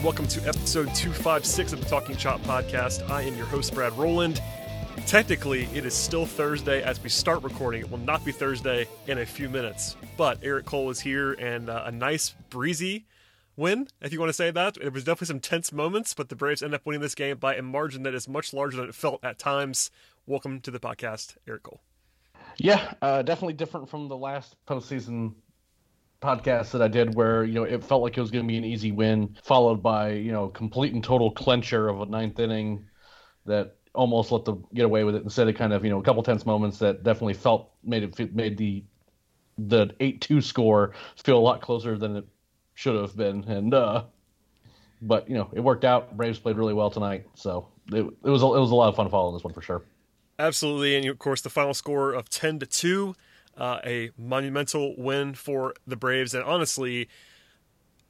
and welcome to episode 256 of the Talking Chop podcast. I am your host, Brad Rowland. Technically, it is still Thursday as we start recording. It will not be Thursday in a few minutes, but Eric Cole is here and uh, a nice, breezy win, if you want to say that. It was definitely some tense moments, but the Braves end up winning this game by a margin that is much larger than it felt at times. Welcome to the podcast, Eric Cole. Yeah, uh, definitely different from the last postseason podcast that I did where you know it felt like it was going to be an easy win, followed by you know complete and total clencher of a ninth inning that almost let them get away with it instead of kind of you know a couple tense moments that definitely felt made it made the the eight two score feel a lot closer than it should have been. And uh but you know it worked out. Braves played really well tonight. So it, it was a, it was a lot of fun following this one for sure. Absolutely. And of course the final score of 10 to 2 uh, a monumental win for the Braves. And honestly,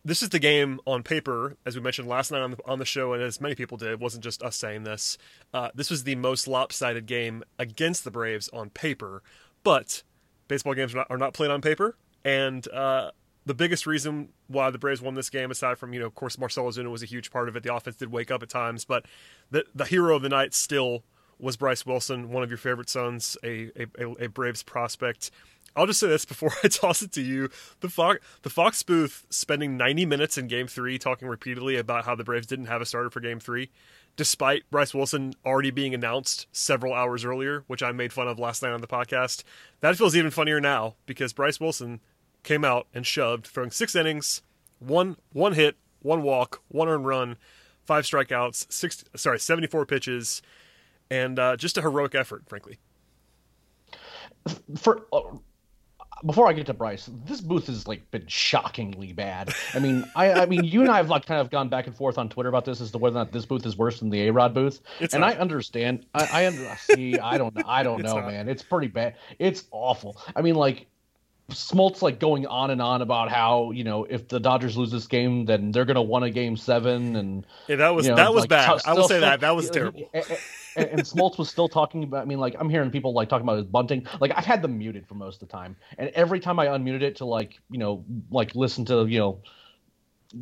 this is the game on paper, as we mentioned last night on the, on the show, and as many people did, wasn't just us saying this. Uh, this was the most lopsided game against the Braves on paper, but baseball games are not, are not played on paper. And uh, the biggest reason why the Braves won this game, aside from, you know, of course, Marcell Ozuna was a huge part of it. The offense did wake up at times, but the, the hero of the night still was Bryse Wilson, one of your favorite sons, a, a, a Braves prospect. I'll just say this before I toss it to you: the Fox, the Fox booth spending 90 minutes in Game Three talking repeatedly about how the Braves didn't have a starter for Game Three, despite Bryse Wilson already being announced several hours earlier, which I made fun of last night on the podcast. That feels even funnier now because Bryse Wilson came out and shoved, throwing six innings, one one hit, one walk, one earned run, five strikeouts, six sorry 74 pitches and uh, just a heroic effort, frankly. For uh, before I get to Bryse, this booth has like been shockingly bad. I mean, I, I mean, you and I have like kind of gone back and forth on Twitter about this as to whether or not this booth is worse than the A Rod booth. It's and not. I understand. I, I under, see. I don't. I don't know, not. man. It's pretty bad. It's awful. I mean, like Smoltz like going on and on about how you know if the Dodgers lose this game, then they're gonna win a game seven, and yeah, that was you know, that was like, bad. Still, I will say that that was terrible. And, and Smoltz was still talking about. I mean, like I'm hearing people like talking about his bunting. Like I've had them muted for most of the time, and every time I unmuted it to like you know like listen to you know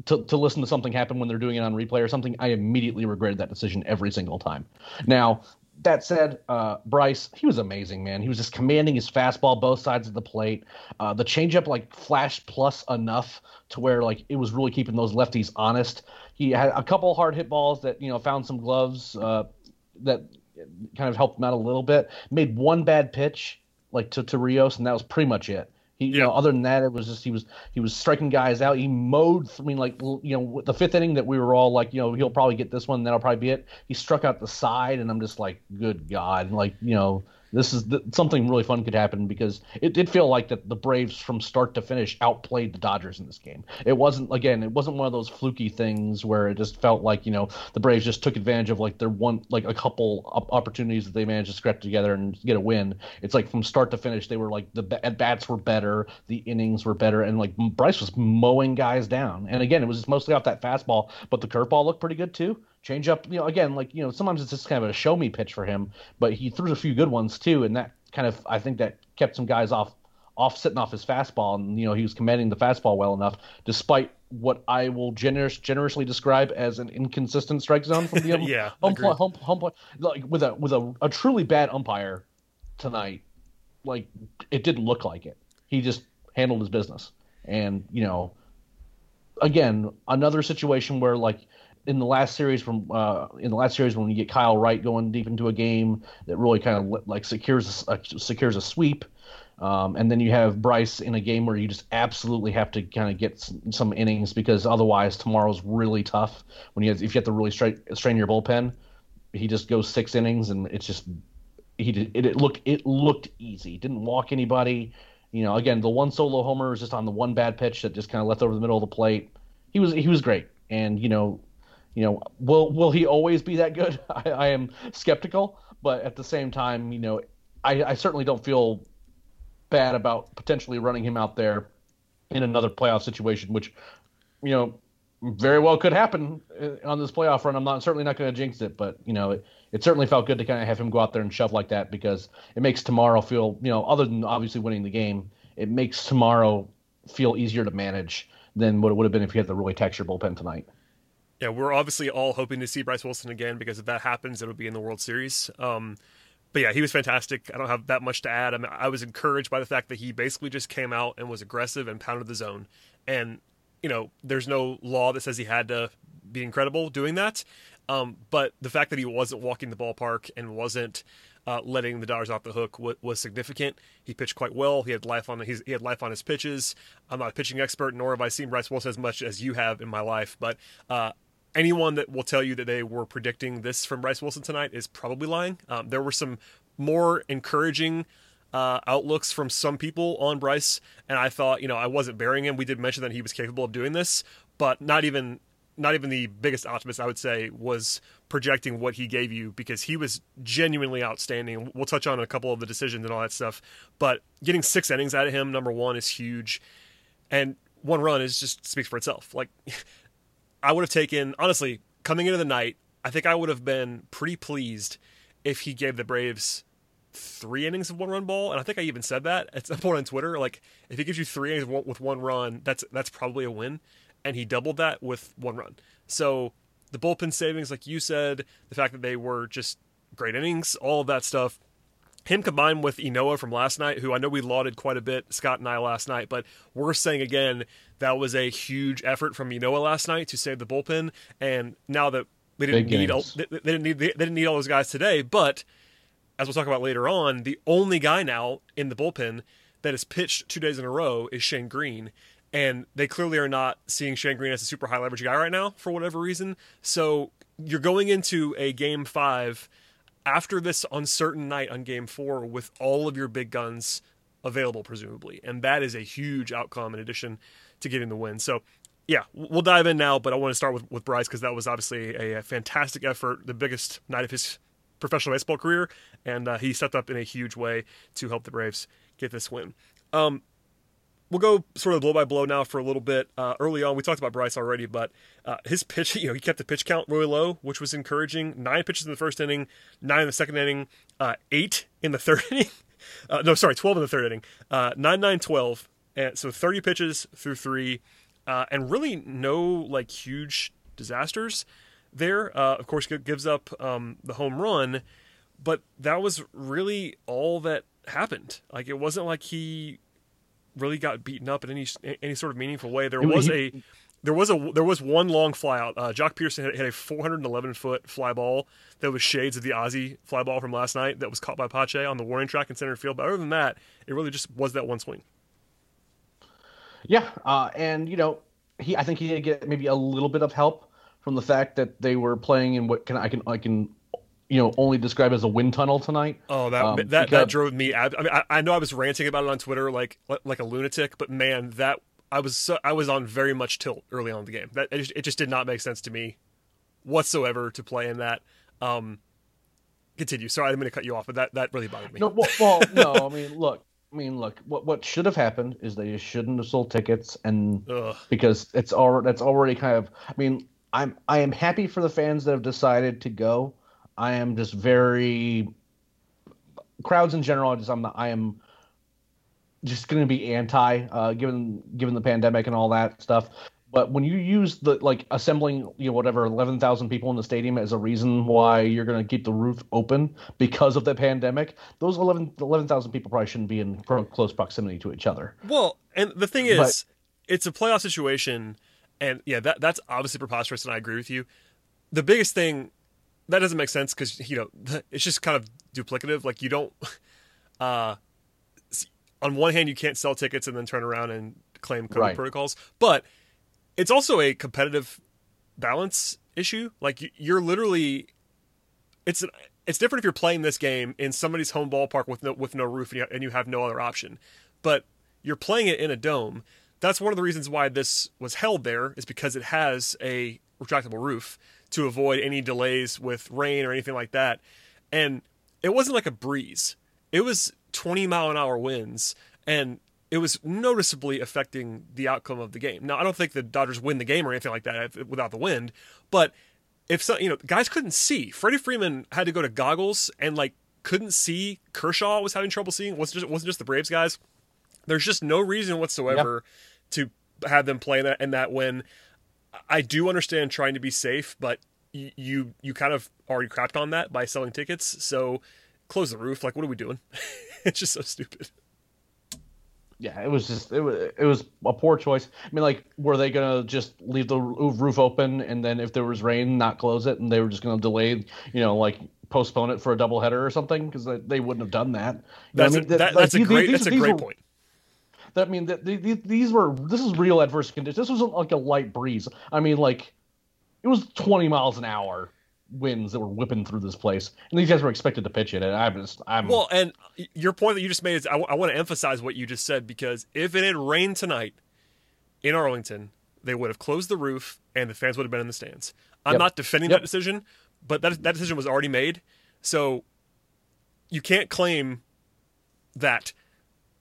to, to listen to something happen when they're doing it on replay or something, I immediately regretted that decision every single time. Now, that said, uh, Bryse, he was amazing, man. He was just commanding his fastball both sides of the plate. Uh, the changeup like flashed plus enough to where like it was really keeping those lefties honest. He had a couple hard hit balls that you know found some gloves uh, that kind of helped him out a little bit. Made one bad pitch like to, to Rios, and that was pretty much it. He, you know, other than that, it was just he was he was striking guys out. He mowed. I mean, like you know, the fifth inning that we were all like, you know, he'll probably get this one. That'll probably be it. He struck out the side, and I'm just like, good God, like you know, this is the, something really fun could happen because it did feel like that the Braves from start to finish outplayed the Dodgers in this game. It wasn't again, it wasn't one of those fluky things where it just felt like you know the Braves just took advantage of like their one like a couple opportunities that they managed to scrap together and get a win. It's like from start to finish they were like the at bats were better, the innings were better, and like Bryse was mowing guys down. And again, it was mostly off that fastball, but the curveball looked pretty good too change up. You know, again, like you know, sometimes it's just kind of a show me pitch for him, but he threw a few good ones too, and that kind of I think that kept some guys off off sitting off his fastball, and you know he was commanding the fastball well enough, despite what I will generous, generously describe as an inconsistent strike zone from the yeah, umpire, home, home, like with a with a, a truly bad umpire tonight. Like it didn't look like it. He just handled his business And you know, again, another situation where like in the last series from uh, in the last series when you get Kyle Wright going deep into a game that really kind of like secures a, secures a sweep. Um, and then you have Bryse in a game where you just absolutely have to kind of get some, some, innings because otherwise tomorrow's really tough. When you have, if you have to really strain, strain your bullpen, he just goes six innings and it's just he did it, it looked it looked easy. Didn't walk anybody. You know, again, the one solo homer was just on the one bad pitch that just kind of left over the middle of the plate. He was he was great, and you know, you know, will will he always be that good? I, I am skeptical, but at the same time, you know, I, I certainly don't feel bad about potentially running him out there in another playoff situation, which, you know, very well could happen uh, on this playoff run. I'm not certainly not going to jinx it, but you know, it, it certainly felt good to kind of have him go out there and shove like that because it makes tomorrow feel, you know, other than obviously winning the game, it makes tomorrow feel easier to manage than what it would have been if you had the really tax your bullpen tonight. Yeah, we're obviously all hoping to see Bryse Wilson again because if that happens, it'll be in the World Series. Um, but yeah, he was fantastic. I don't have that much to add. I, mean, I was encouraged by the fact that he basically just came out and was aggressive and pounded the zone. And you know, there's no law that says he had to be incredible doing that. Um, but the fact that he wasn't walking the ballpark and wasn't uh, letting the Dodgers off the hook w- was significant. He pitched quite well. He had life on his he had life on his pitches. I'm not a pitching expert, nor have I seen Bryse Wilson as much as you have in my life. But uh, anyone that will tell you that they were predicting this from Bryse Wilson tonight is probably lying. Um, there were some more encouraging uh, outlooks from some people on Bryse, and I thought, you know, I wasn't burying him. We did mention that he was capable of doing this, but not even not even the biggest optimist I would say was projecting what he gave you because he was genuinely outstanding. We'll touch on a couple of the decisions and all that stuff, but getting six innings out of him, number one, is huge, and one run is just speaks for itself. Like I would have taken honestly coming into the night, I think I would have been pretty pleased if he gave the Braves three innings of one run ball, and I think I even said that at some point on Twitter. Like, if he gives you three innings with one run, that's that's probably a win, and he doubled that with one run. So the bullpen savings, like you said, the fact that they were just great innings, all of that stuff. Him combined with Ynoa from last night, who I know we lauded quite a bit, Scott and I last night, but we're saying again that was a huge effort from Ynoa last night to save the bullpen. And now that they didn't need all, they, they, didn't need they didn't need all those guys today, but as we'll talk about later on, the only guy now in the bullpen that has pitched two days in a row is Shane Greene, And they clearly are not seeing Shane Greene as a super high leverage guy right now for whatever reason. So you're going into a game five after this uncertain night on game four with all of your big guns available, presumably. And that is a huge outcome in addition to getting the win. So, yeah, we'll dive in now, but I want to start with, with Bryse because that was obviously a, a fantastic effort, the biggest night of his professional baseball career, and uh, he stepped up in a huge way to help the Braves get this win. Um, we'll go sort of blow by blow now for a little bit. Uh, early on, we talked about Bryse already, but uh, his pitch, you know, he kept the pitch count really low, which was encouraging. Nine pitches in the first inning, nine in the second inning, uh, eight in the third inning. Uh, no, sorry, 12 in the third inning. Uh, 9 9 12. And so 30 pitches through three, uh, and really no like huge disasters there. Uh, of course, gives up um, the home run, but that was really all that happened. Like it wasn't like he really got beaten up in any any sort of meaningful way. There was a there was a there was one long flyout. Uh, Joc Pederson hit, hit a 411 foot fly ball that was shades of the Ozzie fly ball from last night that was caught by Pache on the warning track in center field. But other than that, it really just was that one swing. Yeah, uh, and you know, he I think he did get maybe a little bit of help from the fact that they were playing in what can I can I can you know only describe as a wind tunnel tonight. Oh, that um, that, because, that drove me. I mean, I, I, know I was ranting about it on Twitter like like a lunatic, but man, that I was so, I was on very much tilt early on in the game. That it just, it just did not make sense to me whatsoever to play in that. Um, continue. Sorry, I'm going to cut you off, but that that really bothered me. No, well, well no, I mean, look, I mean, look, what what should have happened is they shouldn't have sold tickets, and Ugh. because it's already that's already kind of. I mean, I'm I am happy for the fans that have decided to go. I am just very crowds in general. Just I'm I am just going to be anti, uh, given given the pandemic and all that stuff. But when you use the like assembling, you know, whatever eleven thousand people in the stadium as a reason why you're going to keep the roof open because of the pandemic, those 11,000 11, people probably shouldn't be in close proximity to each other. Well, and the thing is, it's a playoff situation, and yeah, that that's obviously preposterous, and I agree with you. The biggest thing that doesn't make sense because you know it's just kind of duplicative. Like you don't, uh, on one hand, you can't sell tickets and then turn around and claim COVID Right. protocols, but it's also a competitive balance issue. Like you- you're literally, it's an, it's different if you're playing this game in somebody's home ballpark with no with no roof and you, and you have no other option, but you're playing it in a dome. That's one of the reasons why this was held there is because it has a retractable roof to avoid any delays with rain or anything like that. And it wasn't like a breeze. It was 20 mile an hour winds and it was noticeably affecting the outcome of the game. Now, I don't think the Dodgers win the game or anything like that if- without the wind, but if so, you know, guys couldn't see. Freddie Freeman had to go to goggles and like couldn't see. Kershaw was having trouble seeing. It wasn't just, it wasn't just the Braves guys. There's just no reason whatsoever to have them play that and that when I do understand trying to be safe, but y- you you kind of already crapped on that by selling tickets. So close the roof. Like, what are we doing? it's just so stupid. Yeah, it was just it was it was a poor choice. I mean, like, were they gonna just leave the roof open and then if there was rain, not close it, and they were just gonna delay, you know, like postpone it for a doubleheader or something? Because they, they wouldn't have done that. You know what That's a. That- that, like, that's a great these- that's a great were- point. That I mean, that these, these were this is real adverse conditions. This wasn't like a light breeze. I mean, like it was 20 miles an hour winds that were whipping through this place, and these guys were expected to pitch it. And I'm just, I'm Well, and your point that you just made is I, want to emphasize what you just said because if it had rained tonight in Arlington, they would have closed the roof and the fans would have been in the stands. I'm Yep. not defending Yep. that decision, but that that decision was already made. So you can't claim that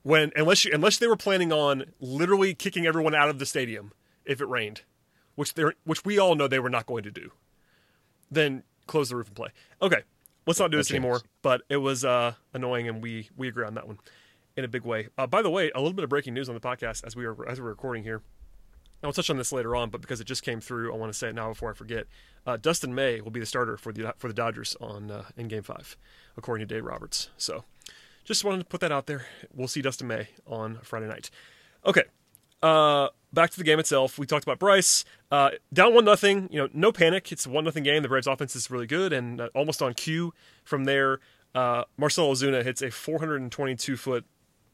when unless you, unless they were planning on literally kicking everyone out of the stadium if it rained, which they which we all know they were not going to do. Then close the roof and play. Okay, let's not do this anymore. But it was uh, annoying, and we we agree on that one in a big way. Uh, by the way, a little bit of breaking news on the podcast as we are as we're recording here. I'll touch on this later on, but because it just came through, I want to say it now before I forget. Uh, Dustin May will be the starter for the for the Dodgers on uh, in Game Five, according to Dave Roberts. So, just wanted to put that out there. We'll see Dustin May on Friday night. Okay, uh, back to the game itself. We talked about Bryse uh, down one nothing. You know, no panic. It's a one nothing game. The Braves offense is really good and uh, almost on cue. From there, uh, Marcell Ozuna hits a 422 foot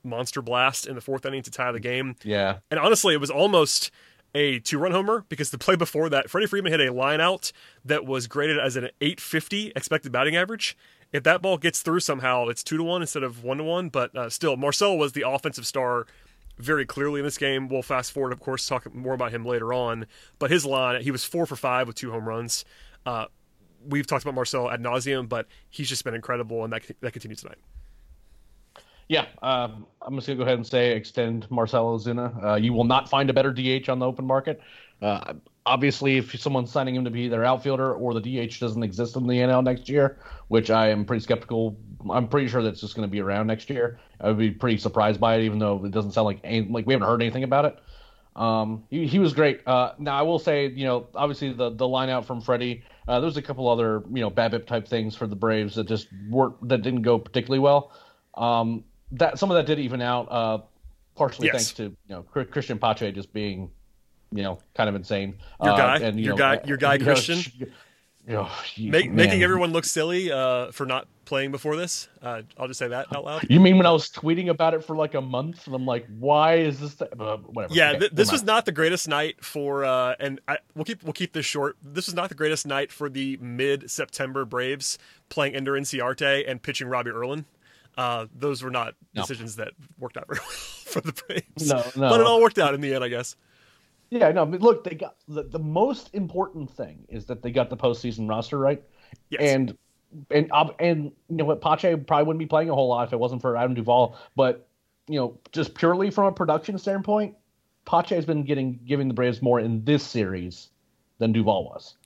monster blast in the fourth inning to tie the game. yeah, And honestly, it was almost a two run homer because the play before that, Freddie Freeman hit a line out that was graded as an 850 expected batting average. If that ball gets through somehow, it's two to one instead of one to one. But uh, still, Marcelo was the offensive star very clearly in this game. We'll fast forward, of course, talk more about him later on. But his line, he was four for five with two home runs. Uh, we've talked about Marcelo ad nauseum, but he's just been incredible, and that that continues tonight. yeah. Um, I'm just gonna go ahead and say extend Marcell Ozuna. Uh, you will not find a better DH on the open market. Uh, obviously, if someone's signing him to be their outfielder or the DH doesn't exist in the NL next year, which I am pretty skeptical. I'm pretty sure that's just going to be around next year. I would be pretty surprised by it, even though it doesn't sound like any- like we haven't heard anything about it. Um, he, he was great. Uh, now I will say, you know, obviously the the line out from Freddie. Uh, there was a couple other, you know, BABIP type things for the Braves that just weren't that didn't go particularly well. Um, that some of that did even out, uh, partially Yes. thanks to you know Cristian Pache just being, you know, kind of insane. Your Uh, guy? and, you Your know, guy- your guy you Cristian? know, you- Make, making everyone look silly uh, for not playing before this. Uh, I'll just say that out loud. You mean when I was tweeting about it for like a month, and I'm like, why is this? Th-? Uh, whatever. Yeah, Okay, th- this was not the greatest night for, uh, and I, we'll keep we'll keep this short. This was not the greatest night for the mid-September Braves playing Ender Inciarte and pitching Robbie Erlin. Uh, those were not No. decisions that worked out very well for the Braves. No, no. but it all worked out in the end, I guess. Yeah, no, but look, they got the, the most important thing is that they got the postseason roster right, Yes. and and and you know what, Pache probably wouldn't be playing a whole lot if it wasn't for Adam Duvall. But you know, just purely from a production standpoint, Pache has been getting giving the Braves more in this series than Duvall was.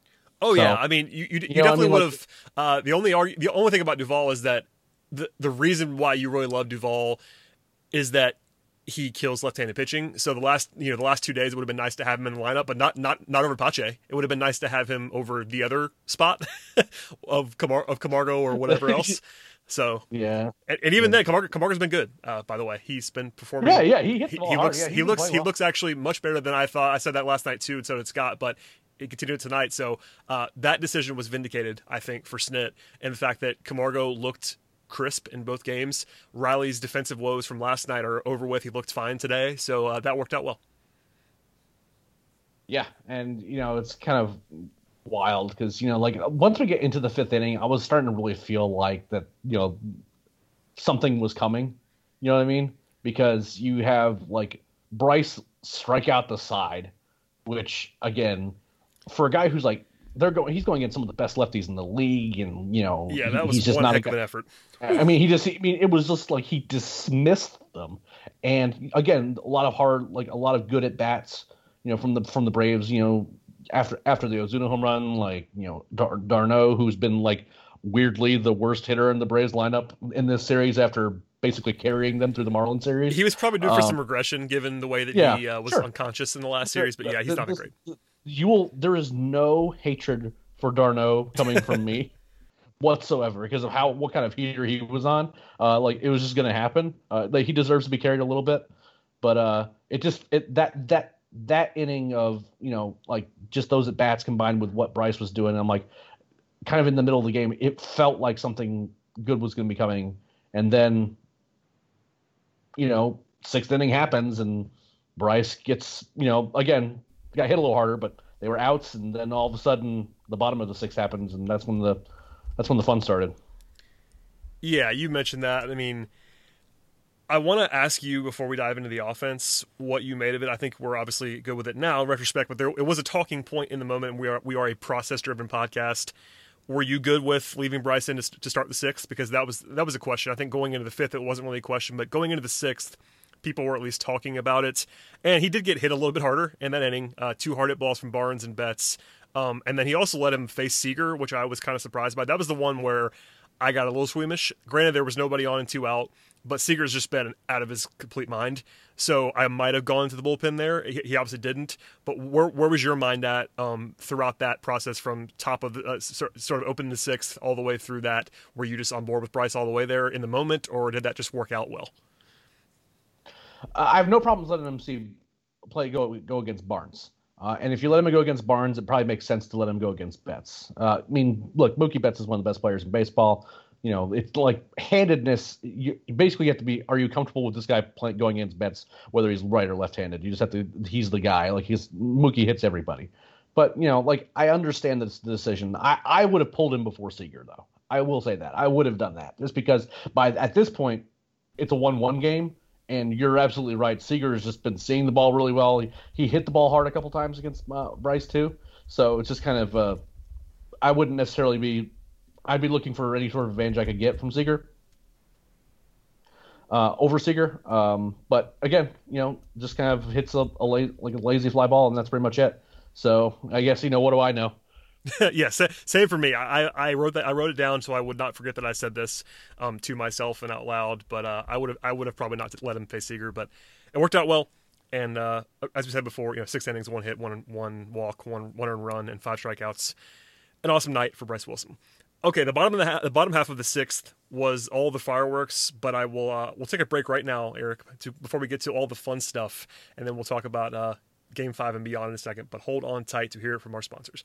Oh So- yeah, I mean, you you, you, know, I definitely mean, would have. Uh, the only argu- the only thing about Duvall is that the the reason why you really love Duvall is that he kills left-handed pitching. So the last you know the last two days it would have been nice to have him in the lineup, but not not not over Pache. It would have been nice to have him over the other spot of Camar- of Camargo or whatever else. So yeah, and, and even then, Camargo, Camargo's been good. Uh, by the way, he's been performing. Yeah, yeah, he hits he, the ball he looks Yeah, he, he looks play he well. looks actually much better than I thought. I said that last night too, and so did Scott. But he continued tonight. So uh, that decision was vindicated, I think, for Snit, and the fact that Camargo looked crisp in both games. Riley's defensive woes from last night are over with. He looked fine today, so uh, that worked out well. Yeah, and you know it's kind of wild because you know like once we get into the fifth inning, I was starting to really feel like that you know something was coming. You know what I mean? Because you have like Bryse strike out the side, which again, for a guy who's like they're going, he's going against some of the best lefties in the league, and you know Yeah, that was he's just one not a heck guy- of an effort. I mean, he just, I mean, it was just like he dismissed them. And again, a lot of hard, like a lot of good at bats, you know, from the from the Braves, you know, after after the Ozuna home run, like you know, Dar- d'Arnaud, who's been like weirdly the worst hitter in the Braves lineup in this series after basically carrying them through the Marlins series. He was probably due for Um, some regression given the way that yeah, he uh, was sure. unconscious in the last series. But yeah, he's not This- great. You will. There is no hatred for d'Arnaud coming from me whatsoever because of how what kind of heater he was on. Uh, like it was just going to happen. Uh, like he deserves to be carried a little bit, but uh, it just it that that that inning of you know like just those at bats combined with what Bryse was doing. I'm like kind of in the middle of the game. It felt like something good was going to be coming, and then you know sixth inning happens and Bryse gets you know again got hit a little harder, but they were outs, and then all of a sudden the bottom of the sixth happens, and that's when the that's when the fun started. Yeah, you mentioned that. I mean, I want to ask you before we dive into the offense what you made of it. I think we're obviously good with it now, retrospect, but there it was a talking point in the moment. We are we are a process driven podcast. Were you good with leaving Bryson to, to start the sixth? Because that was that was a question. I think going into the fifth, it wasn't really a question, but going into the sixth, people were at least talking about it. And he did get hit a little bit harder in that inning. Uh, two hard hit balls from Barnes and Betts. Um, and then he also let him face Seager, which I was kind of surprised by. That was the one where I got a little squeamish. Granted, there was nobody on and two out, but Seager's just been out of his complete mind. So I might have gone to the bullpen there. He, obviously didn't. But where where was your mind at um, throughout that process from top of the, uh, sort of opening the sixth all the way through that? Were you just on board with Bryse all the way there in the moment, or did that just work out well? Uh, I have no problems letting him see play go go against Barnes. Uh, and if you let him go against Barnes, it probably makes sense to let him go against Betts. Uh, I mean, look, Mookie Betts is one of the best players in baseball. You know, it's like handedness. You basically have to be. Are you comfortable with this guy playing going against Betts, whether he's right or left-handed? You just have to. He's the guy. Like he's Mookie hits everybody. But you know, like I understand this decision. I I would have pulled him before Seager though. I will say that I would have done that just because by at this point it's a one-one game, and you're absolutely right. Seager has just been seeing the ball really well. He, he hit the ball hard a couple times against uh, Bryse too, so it's just kind of. Uh, I wouldn't necessarily be. I'd be looking for any sort of advantage I could get from Seager. Uh, over Seager, um, but again, you know, just kind of hits a, a la- like a lazy fly ball, and that's pretty much it. So I guess you know what do I know? yeah, same for me. I, I wrote that I wrote it down so I would not forget that I said this um, to myself and out loud. But uh, I would have I would have probably not let him face Seager, but it worked out well. And uh, as we said before, you know, six innings, one hit, one one walk, one one run, and five strikeouts. An awesome night for Bryse Wilson. Okay, the bottom of the ha- the bottom half of the sixth was all the fireworks, but I will uh, we'll take a break right now, Eric, to, before we get to all the fun stuff, and then we'll talk about uh, Game Five and beyond in a second. But hold on tight to hear it from our sponsors.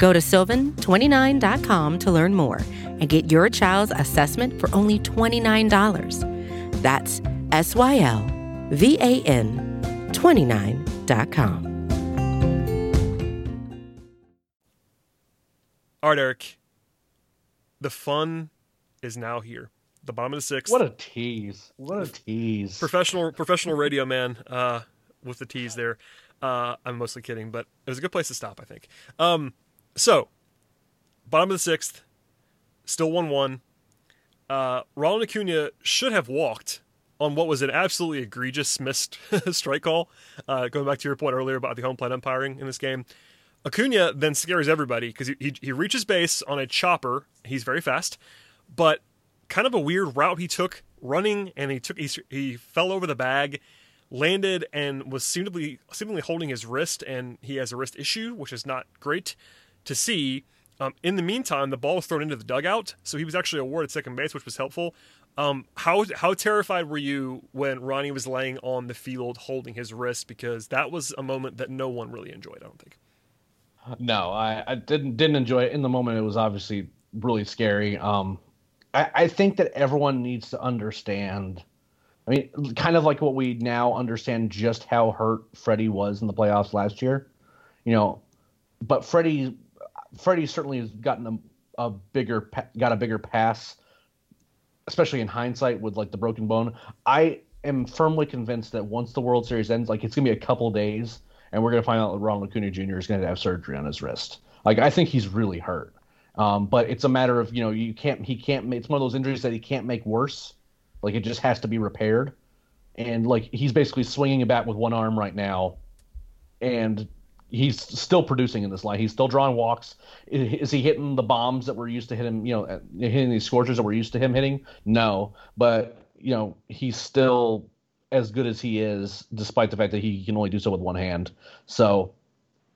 Go to sylvan29.com to learn more and get your child's assessment for only $29. That's S Y L V A N 29.com. All right, Eric. The fun is now here. The bottom of the sixth. What a tease! What a tease! professional professional radio man uh, with the tease there. Uh, I'm mostly kidding, but it was a good place to stop, I think. Um, so, bottom of the sixth, still one one. Uh, Ronald Acuna should have walked on what was an absolutely egregious missed strike call. Uh, going back to your point earlier about the home plate umpiring in this game, Acuna then scares everybody because he, he he reaches base on a chopper. He's very fast, but kind of a weird route he took running, and he took he, he fell over the bag, landed, and was seemingly seemingly holding his wrist, and he has a wrist issue, which is not great to see. Um, in the meantime, the ball was thrown into the dugout, so he was actually awarded second base, which was helpful. Um, how how terrified were you when Ronnie was laying on the field holding his wrist? Because that was a moment that no one really enjoyed. I don't think. No, I, I didn't didn't enjoy it in the moment. It was obviously really scary. Um, I, I think that everyone needs to understand. I mean, kind of like what we now understand just how hurt Freddie was in the playoffs last year. You know, but Freddie, Freddie certainly has gotten a, a bigger got a bigger pass, especially in hindsight with like the broken bone. I am firmly convinced that once the World Series ends, like it's gonna be a couple days, and we're gonna find out that Ronald Acuna Jr. is gonna have surgery on his wrist. Like I think he's really hurt. Um, but it's a matter of you know you can't he can't it's one of those injuries that he can't make worse. Like it just has to be repaired, and like he's basically swinging a bat with one arm right now, and he's still producing in this line. He's still drawing walks. Is he hitting the bombs that we're used to hitting? You know, hitting these scorchers that we're used to him hitting? No, but you know he's still as good as he is, despite the fact that he can only do so with one hand. So,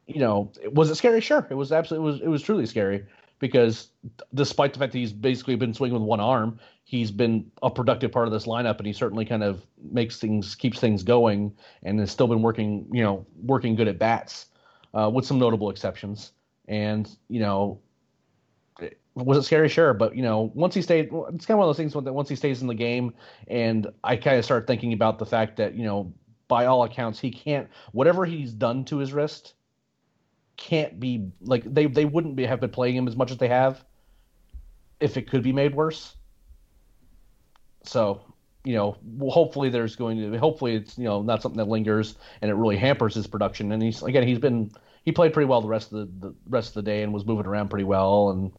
you know, was it scary? Sure, it was absolutely it was it was truly scary because despite the fact that he's basically been swinging with one arm, he's been a productive part of this lineup, and he certainly kind of makes things keeps things going, and has still been working, you know, working good at bats, uh, with some notable exceptions. And you know, was it scary? Sure, but you know, once he stayed, it's kind of one of those things that once he stays in the game, and I kind of start thinking about the fact that you know, by all accounts, he can't whatever he's done to his wrist can't be like they they wouldn't be have been playing him as much as they have if it could be made worse. So, you know, hopefully there's going to hopefully it's you know not something that lingers and it really hampers his production. And he's again he's been he played pretty well the rest of the, the rest of the day and was moving around pretty well and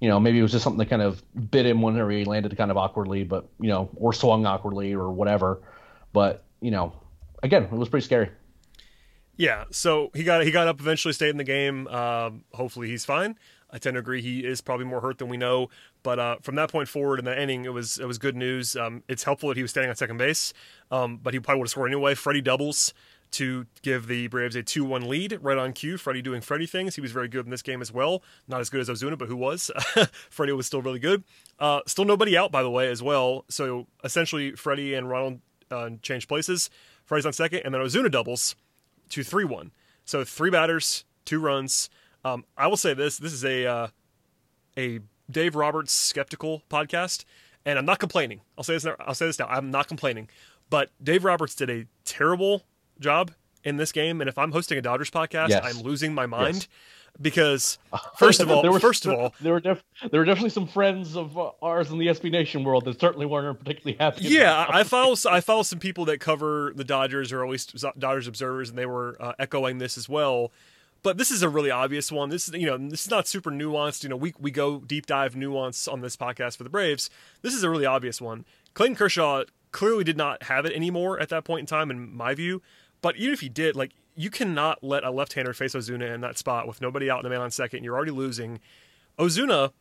you know maybe it was just something that kind of bit him whenever he landed kind of awkwardly, but you know or swung awkwardly or whatever. But you know, again, it was pretty scary. Yeah, so he got he got up eventually, stayed in the game. Um, hopefully, he's fine. I tend to agree he is probably more hurt than we know, but uh, from that point forward in the inning, it was it was good news. Um, it's helpful that he was standing on second base, um, but he probably would have scored anyway. Freddie doubles to give the Braves a 2 1 lead right on cue. Freddie doing Freddie things. He was very good in this game as well. Not as good as Ozuna, but who was? Freddie was still really good. Uh, still nobody out, by the way, as well. So essentially, Freddie and Ronald uh, changed places. Freddie's on second, and then Ozuna doubles to 3 1. So three batters, two runs. Um, I will say this this is a, uh, a Dave Roberts skeptical podcast, and I'm not complaining. I'll say this now, I'll say this now. I'm not complaining. But Dave Roberts did a terrible job in this game, and if I'm hosting a Dodgers podcast, Yes. I'm losing my mind because first of all, There were- first of all, there were def- there were definitely some friends of uh, ours in the SB Nation world that certainly weren't particularly happy. yeah, I I follow I follow some people that cover the Dodgers or at least Dodgers observers, and they were uh, echoing this as well. But this is a really obvious one. This is you know this is not super nuanced. You know we we go deep dive nuance on this podcast for the Braves. This is a really obvious one. Clayton Kershaw clearly did not have it anymore at that point in time, in my view. But even if he did, like you cannot let a left-hander face Ozuna in that spot with nobody out and a man on second. You're already losing. Ozuna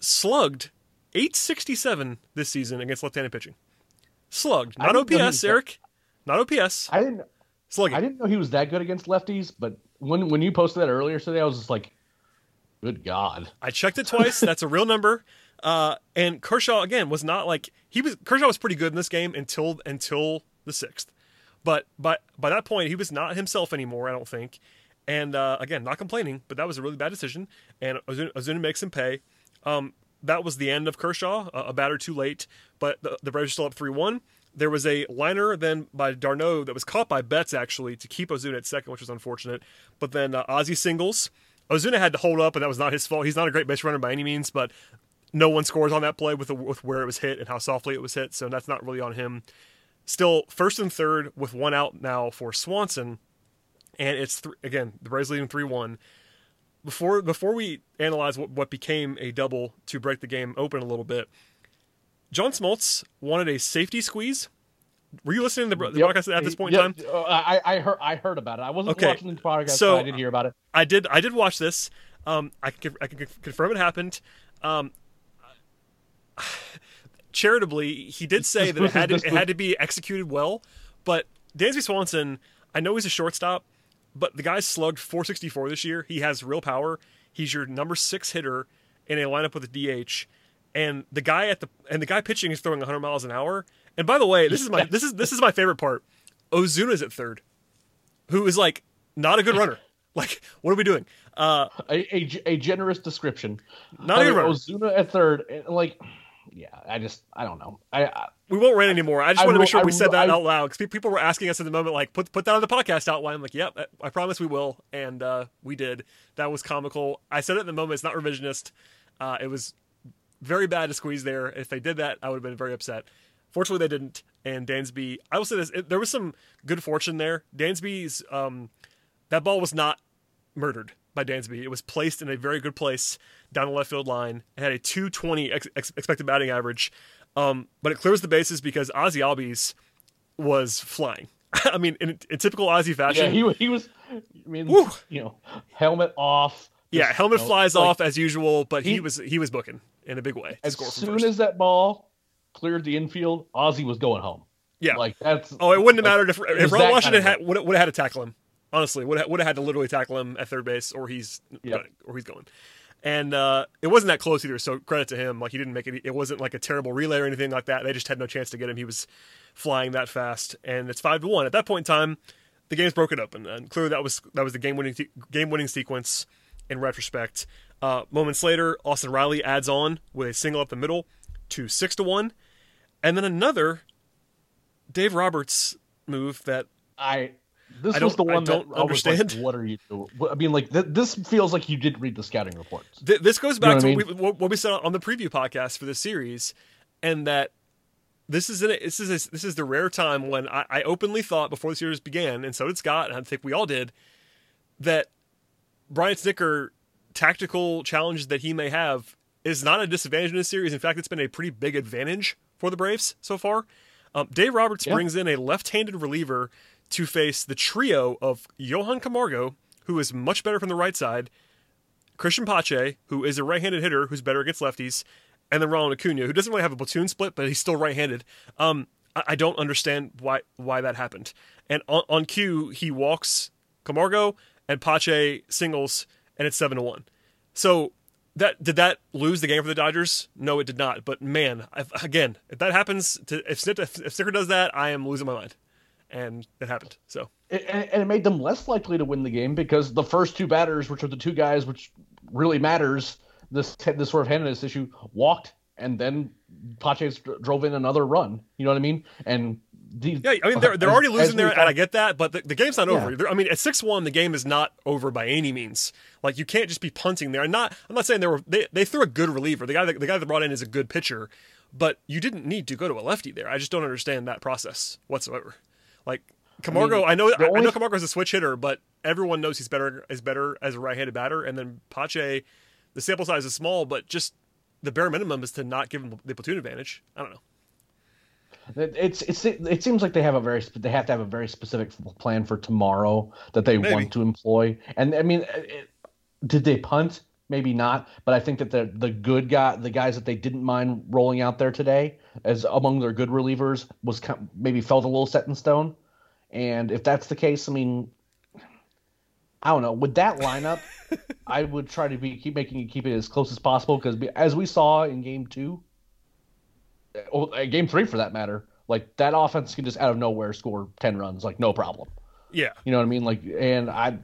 slugged 867 this season against left-handed pitching. Slugged, not didn't know he OPS, was that- Eric. Not OPS. I didn't Slugging. I didn't know he was that good against lefties, but when when you posted that earlier today, I was just like, good God. I checked it twice. That's a real number. Uh, and Kershaw again was not like he was. Kershaw was pretty good in this game until until the sixth, but by by that point he was not himself anymore. I don't think. And uh, again, not complaining, but that was a really bad decision. And Ozuna, Ozuna makes him pay. Um, that was the end of Kershaw, a, a batter too late, but the, the Braves are still up 3 1. There was a liner then by d'Arnaud that was caught by Betts actually to keep Ozuna at second, which was unfortunate. But then uh, Ozzie singles. Ozuna had to hold up, and that was not his fault. He's not a great base runner by any means, but no one scores on that play with the, with where it was hit and how softly it was hit, so that's not really on him. Still first and third with one out now for Swanson, and it's th- again the Braves leading three one. Before before we analyze what, what became a double to break the game open a little bit, John Smoltz wanted a safety squeeze. Were you listening to the, the Yep. broadcast at this point Yep. in time? Uh, I, I heard I heard about it. I wasn't Okay. watching the podcast, So- but I did hear about it. I did. I did watch this. Um, I can I can confirm it happened. Um, charitably, he did say that it had to, it had to be executed well. But Dansby Swanson, I know he's a shortstop, but the guy's slugged 464 this year. He has real power. He's your number six hitter in a lineup with a DH, and the guy at the and the guy pitching is throwing 100 miles an hour. And by the way, this is my this is this is my favorite part. Ozuna's at third, who is like not a good runner. Like, what are we doing? Uh, a generous description. not a good runner. Ozuna at third, and, like, yeah, I just I don't know. I, I We won't rant anymore. I just I want to make sure I we said that out loud because people were asking us at the moment, like, put put that on the podcast outline. I'm like, yep, I promise we will, and uh, we did. That was comical. I said it in the moment. It's not revisionist. Uh, it was very bad to squeeze there. If they did that, I would have been very upset. Fortunately, they didn't. And Dansby, I will say this: it, there was some good fortune there. Dansby's um, that ball was not murdered by Dansby. It was placed in a very good place down the left field line. It had a 220 ex- ex- expected batting average, um, but it clears the bases because Ozzie Albies was flying. I mean, in, in typical Ozzie yeah, fashion, he he was. I mean, Woo. you know, helmet off. yeah, helmet you know, flies like, off as usual, but he, he- was he was booking in a big way. As soon as that ball cleared the infield, Ozzie was going home. yeah, Like that's oh, it wouldn't have like, mattered if if Ron Washington kind of had would would have had to tackle him. Honestly, would have, would have had to literally tackle him at third base, or he's Yep. or he's going. And uh, it wasn't that close either. So credit to him. Like he didn't make it. It wasn't like a terrible relay or anything like that. They just had no chance to get him. He was flying that fast, and it's five to one. At that point in time, the game's broken open, and clearly that was that was the game winning game winning sequence. In retrospect, uh, moments later, Austin Riley adds on with a single up the middle to six to one, and then another Dave Roberts move that I. This I was the don't- I one don't that I was like, understand. what are you doing? I mean, like th- this feels like you did read the scouting reports. Th- this goes know back what to I what, we, what, what we said on the preview podcast for this series, and that this is an, this is a, this is the rare time when I, I openly thought before the series began, and so did Scott, and I think we all did, that Brian Snitker tactical challenges that he may have is not a disadvantage in this series. In fact, it's been a pretty big advantage for the Braves so far. Um, Dave Roberts Yeah. brings in a left-handed reliever to face the trio of Johan Camargo, who is much better from the right side, Cristian Pache, who is a right-handed hitter who's better against lefties, and then Ronald Acuna, who doesn't really have a platoon split, but he's still right-handed. Um, I, I don't understand why why that happened. And on, on cue, he walks Camargo and Pache singles, and it's seven to one. So that did that lose the game for the Dodgers? No, it did not. But man, if, again, if that happens, to, if Snit, if, Snitker does that, I am losing my mind, and it happened. So and and it made them less likely to win the game because the first two batters, which are the two guys which really matters, this this sort of handedness issue, walked and then Pache drove in another run. You know what I mean? And these, Yeah, I mean they're they're already losing there, and I get that, but the, the game's not Yeah. over. I mean, at six one, the game is not over by any means. Like you can't just be punting there. And not, I'm not saying they were they, they threw a good reliever. The guy that, the guy that brought in is a good pitcher, but you didn't need to go to a lefty there. I just don't understand that process whatsoever. Like Camargo, I, know the I, I only- know Camargo's a switch hitter, but everyone knows he's better is better as a right-handed batter. And then Pache, the sample size is small, but just the bare minimum is to not give him the platoon advantage. I don't know. It's it's it seems like they have a very they have to have a very specific plan for tomorrow that they Maybe. want to employ. And I mean, it, did they punt? Maybe not, but I think that the the good guy, the guys that they didn't mind rolling out there today as among their good relievers was kind of maybe felt a little set in stone. And if that's the case, I mean, I don't know. With that lineup, I would try to be keep making it keep it as close as possible because as we saw in game two, or uh, game three for that matter, like that offense can just out of nowhere score ten runs, like no problem. Yeah. You know what I mean? Like, and I,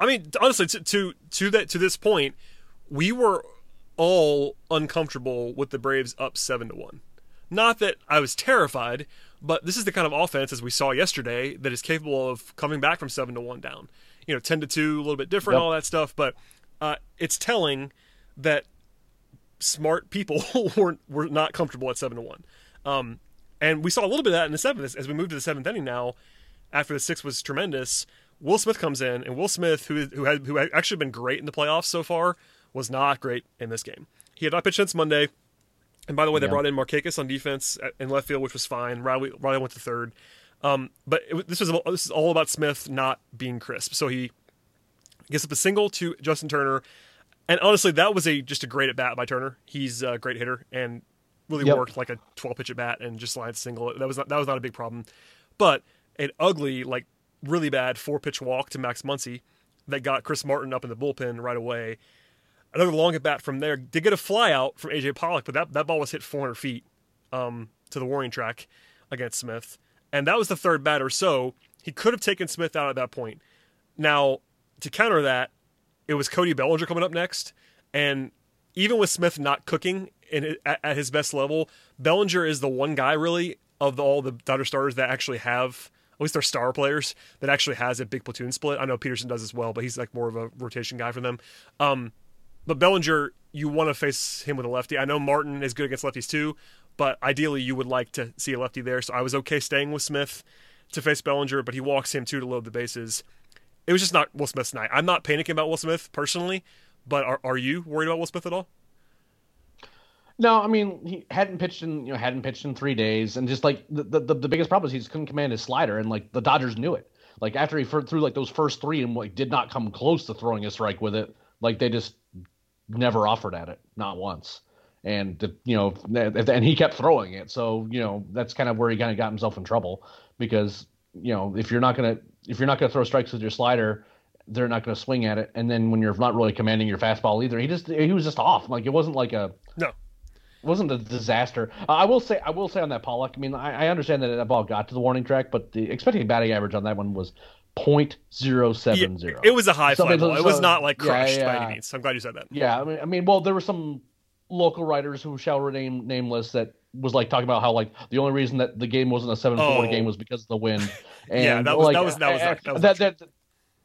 I mean, honestly, to to to that to this point, we were all uncomfortable with the Braves up seven to one. Not that I was terrified, but this is the kind of offense as we saw yesterday that is capable of coming back from seven to one down. You know, ten to two, a little bit different, Yep. all that stuff. But uh, it's telling that smart people were were not comfortable at seven to one. Um, and we saw a little bit of that in the seventh as we moved to the seventh inning. Now, after the sixth was tremendous, Will Smith comes in, and Will Smith, who who had who had actually been great in the playoffs so far, was not great in this game. He had not pitched since Monday. And by the way, they Yeah. brought in Markakis on defense in left field, which was fine. Riley, Riley went to third. Um, but it, this was this is all about Smith not being crisp. So he gets up a single to Justin Turner, and honestly, that was a just a great at bat by Turner. He's a great hitter and really Yep. worked like a 12 pitch at bat and just lined single. That was not, that was not a big problem, but an ugly like really bad four pitch walk to Max Muncy that got Chris Martin up in the bullpen right away. Another long at bat from there. Did get a fly out from AJ Pollock, but that, that ball was hit 400 feet um, to the warning track against Smith. And that was the third batter. So he could have taken Smith out at that point. Now, to counter that, it was Cody Bellinger coming up next. And even with Smith not cooking in, at, at his best level, Bellinger is the one guy really of the, all the Dodger starters that actually have, at least their star players, that actually has a big platoon split. I know Pederson does as well, but he's like more of a rotation guy for them. Um, but Bellinger, you want to face him with a lefty. I know Martin is good against lefties too, but ideally you would like to see a lefty there. So I was okay staying with Smith to face Bellinger, but he walks him too to load the bases. It was just not Will Smith's night. I'm not panicking about Will Smith personally, but are, are you worried about Will Smith at all? No, I mean he hadn't pitched in you know hadn't pitched in three days, and just like the the, the biggest problem is he just couldn't command his slider, and like the Dodgers knew it. Like after he threw like those first three and like did not come close to throwing a strike with it, like they just never offered at it, not once. And you know, and he kept throwing it, so you know that's kind of where he kind of got himself in trouble because you know if you're not gonna if you're not gonna throw strikes with your slider, they're not gonna swing at it, and then when you're not really commanding your fastball either, he just he was just off. Like it wasn't like a No. It wasn't a disaster. Uh, I will say, I will say on that Pollock. I mean, I, I understand that that ball got to the warning track, but the expected batting average on that one was point zero seven zero. It was a high So, fly ball. It was not like yeah, crushed by any means. I'm glad you said that. Yeah, I mean, I mean, well, there were some local writers who shall remain nameless that was like talking about how like the only reason that the game wasn't a seven four Oh. game was because of the wind. And Yeah, that was- like, that was- that was- that was that, that-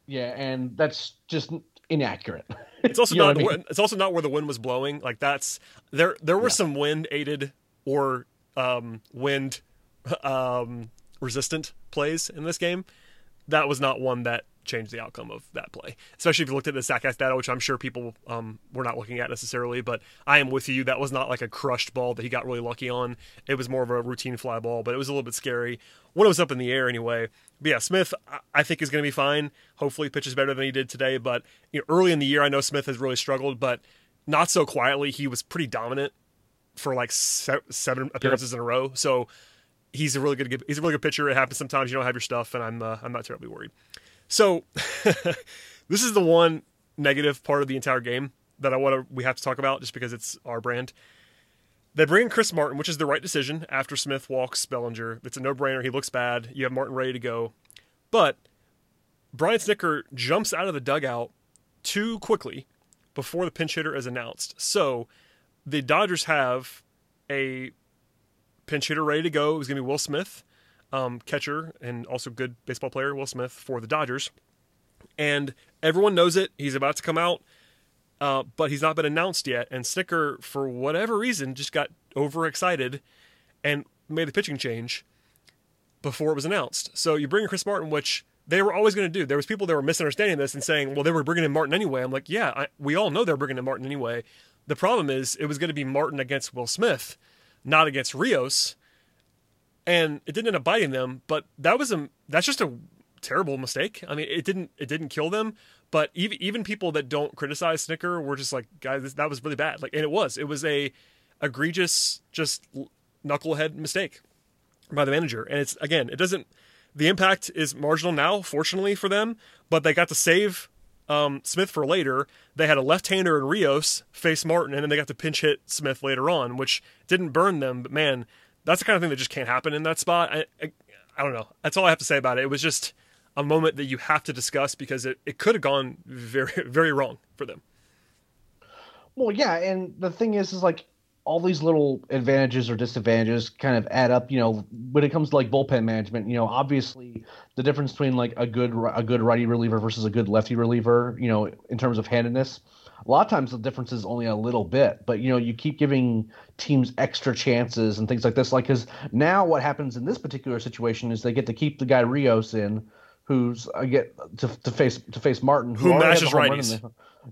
yeah, and that's just inaccurate. It's also not. I mean? where- It's also not where the wind was blowing. Like that's there. There were Yeah. some wind aided or um, wind um, resistant plays in this game. That was not one that changed the outcome of that play. Especially if you looked at the Statcast data, which I'm sure people um, were not looking at necessarily. But I am with you. That was not like a crushed ball that he got really lucky on. It was more of a routine fly ball, but it was a little bit scary when it was up in the air anyway. But yeah, Smith, I- think is going to be fine. Hopefully, he pitches better than he did today. But you know, early in the year, I know Smith has really struggled, but not so quietly. He was pretty dominant for like se- seven appearances in a row. So he's a really good he's a really good pitcher. It happens sometimes you don't have your stuff, and I'm uh, I'm not terribly worried. So this is the one negative part of the entire game that I want to we have to talk about just because it's our brand. They bring in Chris Martin, which is the right decision after Smith walks Bellinger. It's a no brainer. He looks bad. You have Martin ready to go, but Brian Snitker jumps out of the dugout too quickly before the pinch hitter is announced. So the Dodgers have a pinch hitter ready to go. It's going to be Will Smith, um, catcher and also good baseball player, Will Smith for the Dodgers. And everyone knows it. He's about to come out, uh, but he's not been announced yet. And Snitker, for whatever reason, just got overexcited and made the pitching change before it was announced. So you bring in Chris Martin, which they were always going to do. There was people that were misunderstanding this and saying, "Well, they were bringing in Martin anyway." I'm like, "Yeah, I, we all know they're bringing in Martin anyway." The problem is it was going to be Martin against Will Smith, not against Rios, and it didn't end up biting them. But that was a that's just a terrible mistake. I mean, it didn't it didn't kill them, but even even people that don't criticize Snitker were just like, "Guys, that was really bad." Like, and it was it was a egregious, just knucklehead mistake by the manager. And it's again, it doesn't. The impact is marginal now, fortunately for them, but they got to save um, Smith for later. They had a left-hander in Rios face Martin, and then they got to pinch hit Smith later on, which didn't burn them. But man, that's the kind of thing that just can't happen in that spot. I, I, I don't know. That's all I have to say about it. It was just a moment that you have to discuss because it, it could have gone very very wrong for them. Well, yeah, and the thing is, is like all these little advantages or disadvantages kind of add up. You know, when it comes to like bullpen management, you know, obviously the difference between like a good a good righty reliever versus a good lefty reliever, you know, in terms of handedness, a lot of times the difference is only a little bit. But you know, you keep giving teams extra chances and things like this. Like, because now what happens in this particular situation is they get to keep the guy Rios in. Who's uh, get to, to face to face Martin, who, who mashes righties,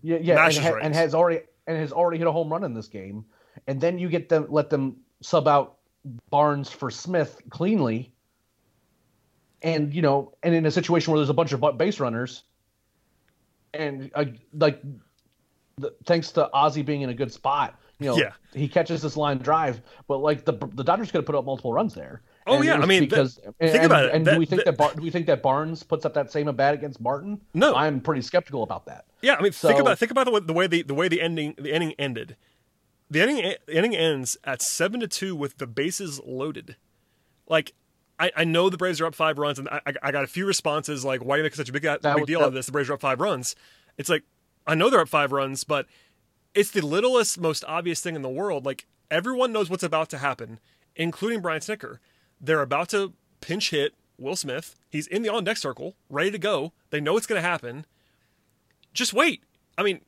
yeah, yeah, and, ha- and has already and has already hit a home run in this game and then you get them let them sub out Barnes for Smith cleanly, and you know, and in a situation where there's a bunch of base runners, and uh, like the, thanks to Ozzie being in a good spot, you know, yeah. he catches this line drive, but like the the Dodgers could have put up multiple runs there. Oh and yeah, I mean, because that, and, think about and, it. And that, do we think that, that, do we think that Barnes puts up that same at bat against Martin? No, I'm pretty skeptical about that. Yeah, I mean, so, think about think about the way, the way the the way the ending the ending ended the ending the inning ends at seven to two with the bases loaded. Like, I, I know the Braves are up five runs, and I, I got a few responses like, "Why are you making such a big, big was, deal out of this?" The Braves are up five runs. It's like I know they're up five runs, but it's the littlest, most obvious thing in the world. Like everyone knows what's about to happen, including Brian Snitker. They're about to pinch hit Will Smith. He's in the on deck circle, ready to go. They know it's going to happen. Just wait. I mean,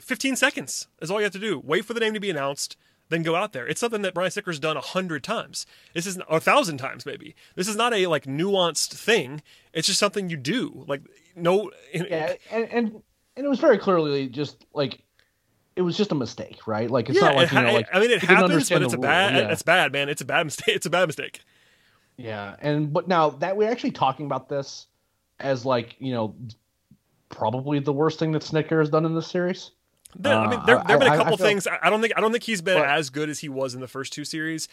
15 seconds is all you have to do. Wait for the name to be announced, then go out there. It's something that Brian Snitker's done a hundred times. This is a thousand times maybe. This is not a like nuanced thing. It's just something you do. Like no. Yeah, and and, and it was very clearly just like it was just a mistake, right? Like it's yeah, not like you know, like I mean, it happens, but it's a bad. Yeah. It's bad, man. It's a bad mistake. It's a bad mistake. Yeah, and but now that we're actually talking about this as like you know probably the worst thing that Snitker has done in this series. There, I mean, uh, there, there have been a couple I, I things. I don't think I don't think he's been but, as good as he was in the first two series.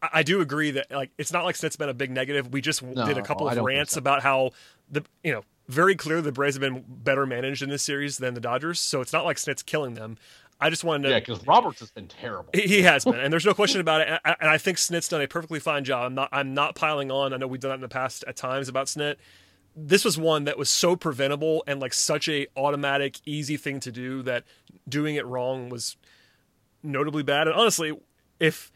I, I, do agree that like it's not like Snit's been a big negative. We just no, did a couple of rants so. about how the you know very clear the Braves have been better managed in this series than the Dodgers. So it's not like Snit's killing them. I just wanted to. Yeah, because Roberts has been terrible. He has been, and there's no question about it. And I, and I think Snit's done a perfectly fine job. I'm not. I'm not piling on. I know we've done that in the past at times about Snit this was one that was so preventable and like such a automatic easy thing to do that doing it wrong was notably bad and honestly if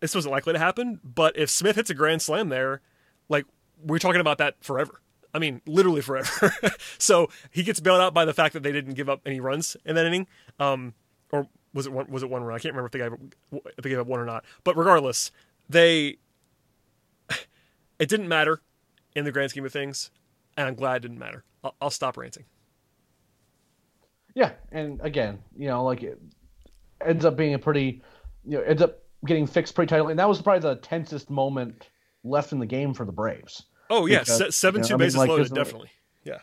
this wasn't likely to happen but if smith hits a grand slam there like we're talking about that forever i mean literally forever so he gets bailed out by the fact that they didn't give up any runs in that inning um, or was it one was it one run i can't remember if they gave, if they gave up one or not but regardless they it didn't matter in the grand scheme of things, and I'm glad it didn't matter. I'll, I'll stop ranting. Yeah, and again, you know, like it ends up being a pretty, you know, ends up getting fixed pretty tightly, and that was probably the tensest moment left in the game for the Braves. Oh yeah, because, seven you know, two bases I mean, like, loaded, definitely. Yeah.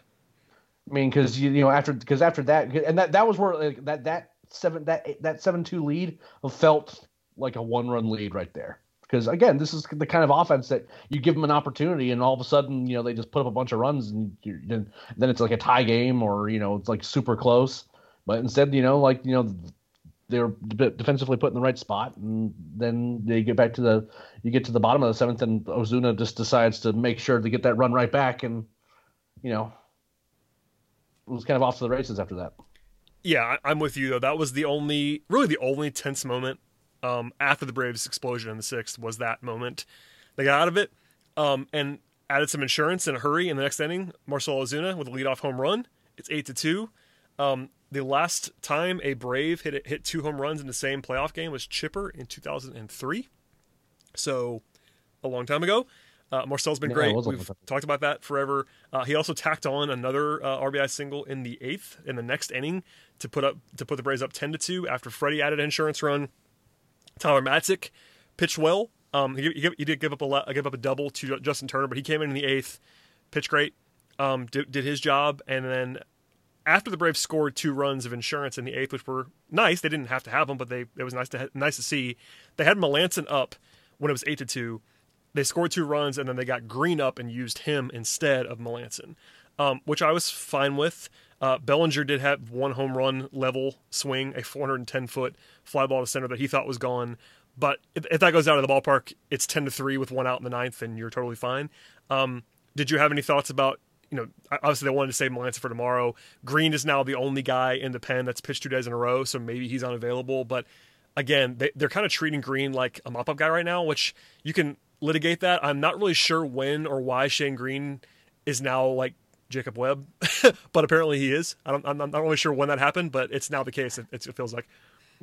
I mean, because you you know after because after that and that that was where like, that that seven that that seven two lead felt like a one run lead right there because again, this is the kind of offense that you give them an opportunity, and all of a sudden, you know, they just put up a bunch of runs, and then then it's like a tie game, or you know, it's like super close. But instead, you know, like you know, they're defensively put in the right spot, and then they get back to the you get to the bottom of the seventh, and Ozuna just decides to make sure to get that run right back, and you know, it was kind of off to the races after that. Yeah, I'm with you though. That was the only, really, the only tense moment um, after the Braves' explosion in the sixth was that moment. They got out of it um, and added some insurance in a hurry in the next inning. Marcell Ozuna with a leadoff home run. It's eight to two. Um, the last time a Brave hit hit two home runs in the same playoff game was Chipper in 2003. So a long time ago. Uh, Marcell's been yeah, great. We've talked about that forever. Uh, he also tacked on another uh, RBI single in the eighth in the next inning to put up to put the Braves up ten to two after Freddie added an insurance run. Tyler Matzek pitched well. Um, he, he, he, did give up a give up a double to Justin Turner, but he came in in the eighth, pitched great, um, did, did his job, and then after the Braves scored two runs of insurance in the eighth, which were nice, they didn't have to have them, but they it was nice to nice to see. They had Melancon up when it was eight to two. They scored two runs, and then they got Greene up and used him instead of Melancon, um, which I was fine with. Uh, Bellinger did have one home run level swing, a 410 foot fly ball to center that he thought was gone. But if, if, that goes out of the ballpark, it's 10 to 3 with one out in the ninth, and you're totally fine. Um, did you have any thoughts about you know, obviously they wanted to save Melancon for tomorrow. Greene is now the only guy in the pen that's pitched two days in a row, so maybe he's unavailable. But again, they, they're kind of treating Greene like a mop up guy right now, which you can litigate that. I'm not really sure when or why Shane Greene is now like Jacob Webb, but apparently he is. I I'm not really sure when that happened, but it's now the case. It, it feels like.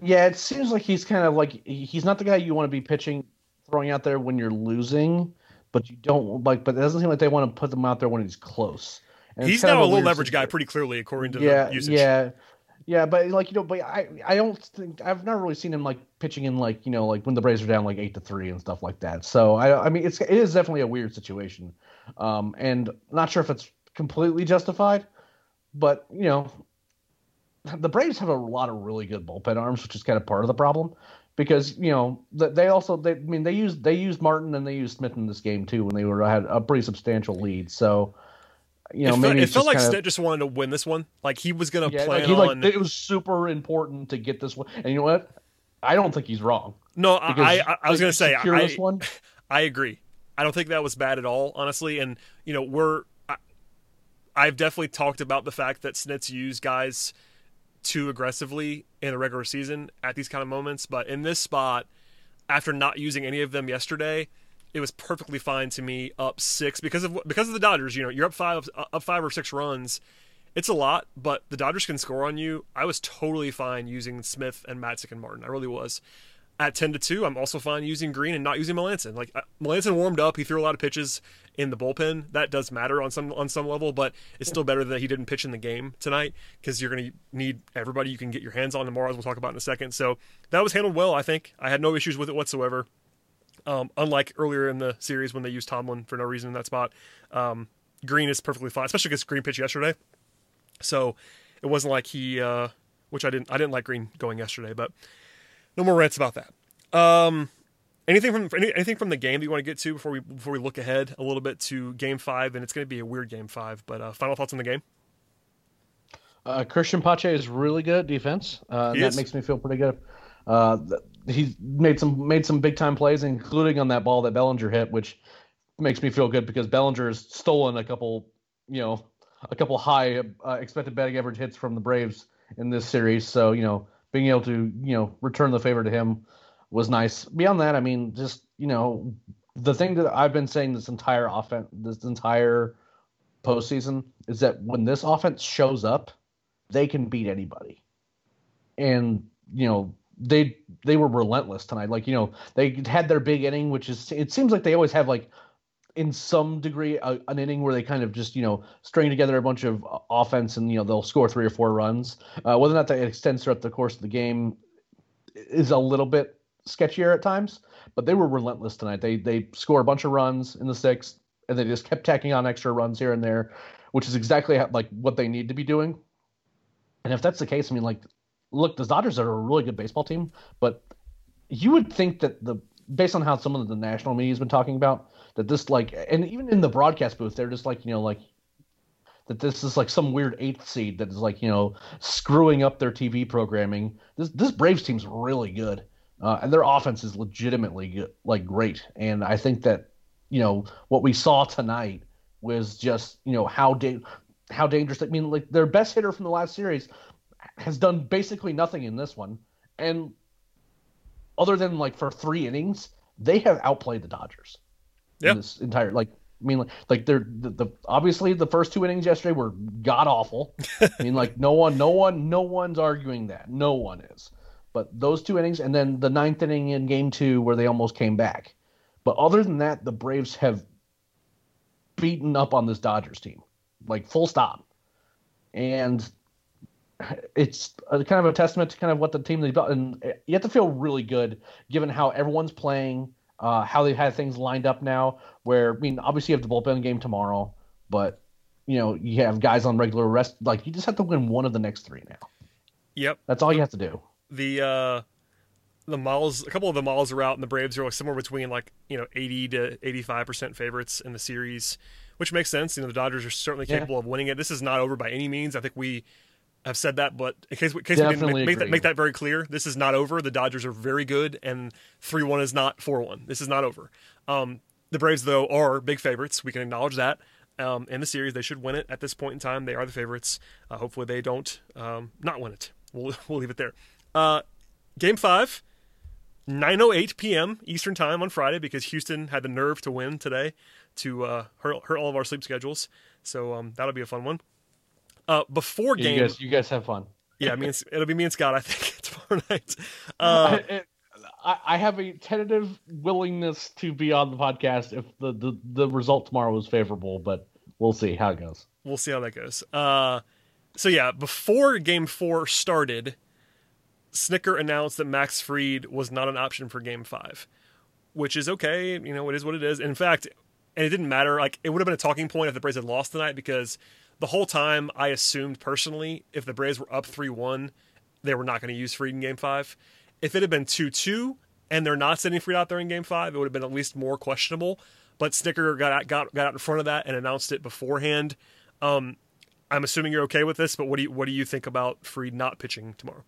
Yeah, it seems like he's kind of like he's not the guy you want to be pitching, throwing out there when you're losing, but you don't like. But it doesn't seem like they want to put them out there when he's close. And he's now a low leverage guy, pretty clearly, according to yeah, the usage. Yeah, yeah, but like you know, but I I don't think I've never really seen him like pitching in like you know like when the Braves are down like eight to three and stuff like that. So I I mean it's it is definitely a weird situation, um, and not sure if it's completely justified, but you know, the Braves have a lot of really good bullpen arms, which is kind of part of the problem because you know they also they I mean they used they used Martin and they used Smith in this game too when they were had a pretty substantial lead. So you know, it maybe felt, it felt like Stitt just wanted to win this one. Like he was going to yeah, play like, on. Like, it was super important to get this one, and you know what? I don't think he's wrong. No, I, I, I was going to say I, one. I agree. I don't think that was bad at all, honestly. And you know, we're I, I've definitely talked about the fact that Snitz used guys too aggressively in the regular season at these kind of moments, but in this spot, after not using any of them yesterday, it was perfectly fine to me up six because of because of the Dodgers. You know, you're up five uh, up five or six runs. It's a lot, but the Dodgers can score on you. I was totally fine using Smith and Matzek and Martin. I really was. At ten to two, I'm also fine using Greene and not using Melancon. Like uh, Melancon warmed up, he threw a lot of pitches in the bullpen. That does matter on some on some level, but it's still better that he didn't pitch in the game tonight because you're going to need everybody you can get your hands on tomorrow, as we'll talk about in a second. So that was handled well. I think I had no issues with it whatsoever. Um, unlike earlier in the series when they used Tomlin for no reason in that spot, um, Greene is perfectly fine, especially because Greene pitched yesterday. So it wasn't like he, uh, which I didn't, I didn't like Greene going yesterday, but no more rants about that. Um, anything from any, anything from the game that you want to get to before we before we look ahead a little bit to Game Five, and it's going to be a weird Game Five. But uh, final thoughts on the game. Uh, Cristian Pache is really good at defense. Uh, that is. makes me feel pretty good. Uh, he's made some made some big time plays, including on that ball that Bellinger hit, which makes me feel good because Bellinger has stolen a couple, you know, a couple high uh, expected batting average hits from the Braves in this series. So you know, being able to you know return the favor to him was nice. Beyond that, I mean, just you know, the thing that I've been saying this entire offense, this entire postseason, is that when this offense shows up, they can beat anybody. And you know, they they were relentless tonight. Like you know, they had their big inning, which is it seems like they always have like in some degree a, an inning where they kind of just you know string together a bunch of offense and you know they'll score three or four runs. Uh, whether or not that extends throughout the course of the game is a little bit sketchier at times, but they were relentless tonight. They they score a bunch of runs in the sixth, and they just kept tacking on extra runs here and there, which is exactly how, like what they need to be doing. And if that's the case, I mean, like look, the Dodgers are a really good baseball team, but you would think that the based on how some of the national media has been talking about that this like and even in the broadcast booth they're just like you know like that this is like some weird eighth seed that is like you know screwing up their TV programming. This this Braves team's really good, uh, and their offense is legitimately good, like great. And I think that you know what we saw tonight was just you know how da- how dangerous. I mean, like their best hitter from the last series has done basically nothing in this one, and other than like for three innings, they have outplayed the Dodgers. Yeah. In this entire like I mean, like, like they're the, the, obviously the first two innings yesterday were god awful. I mean, like no one, no one, no one's arguing that. No one is. But those two innings, and then the ninth inning in Game Two where they almost came back. But other than that, the Braves have beaten up on this Dodgers team, like full stop. And it's a, kind of a testament to kind of what the team they built, and you have to feel really good given how everyone's playing, uh, how they've had things lined up now. Where I mean, obviously you have the bullpen game tomorrow, but you know you have guys on regular rest. Like you just have to win one of the next three now. Yep, that's all you have to do. The uh, the Mols, a couple of the Mols are out, and the Braves are like somewhere between like you know eighty to eighty five percent favorites in the series, which makes sense. You know the Dodgers are certainly capable yeah. of winning it. This is not over by any means. I think we have said that, but in case, in case we didn't make, make, that, make that very clear, this is not over. The Dodgers are very good, and 3 1 is not 4 1. This is not over. Um, the Braves, though, are big favorites. We can acknowledge that. um, in the series. They should win it at this point in time. They are the favorites. Uh, hopefully, they don't um, not win it. We'll we'll leave it there. Uh, game five. 9:08 p.m. Eastern Time on Friday because Houston had the nerve to win today to uh, hurt, hurt all of our sleep schedules. So um, that'll be a fun one. Uh, before game, you guys, you guys have fun. yeah, me and, it'll be me and Scott. I think tomorrow night. Uh, I, I have a tentative willingness to be on the podcast if the, the, the result tomorrow is favorable, but we'll see how it goes. we'll see how that goes. Uh, so yeah, before Game Four started, Snitker announced that Max Fried was not an option for Game Five, which is okay. You know, it is what it is. In fact, and it didn't matter. Like it would have been a talking point if the Braves had lost tonight because the whole time I assumed personally if the Braves were up three one, they were not going to use Fried in Game Five. If it had been two two and they're not sending Fried out there in Game Five, it would have been at least more questionable. But Snitker got out, got got out in front of that and announced it beforehand. Um, I'm assuming you're okay with this, but what do you what do you think about Fried not pitching tomorrow?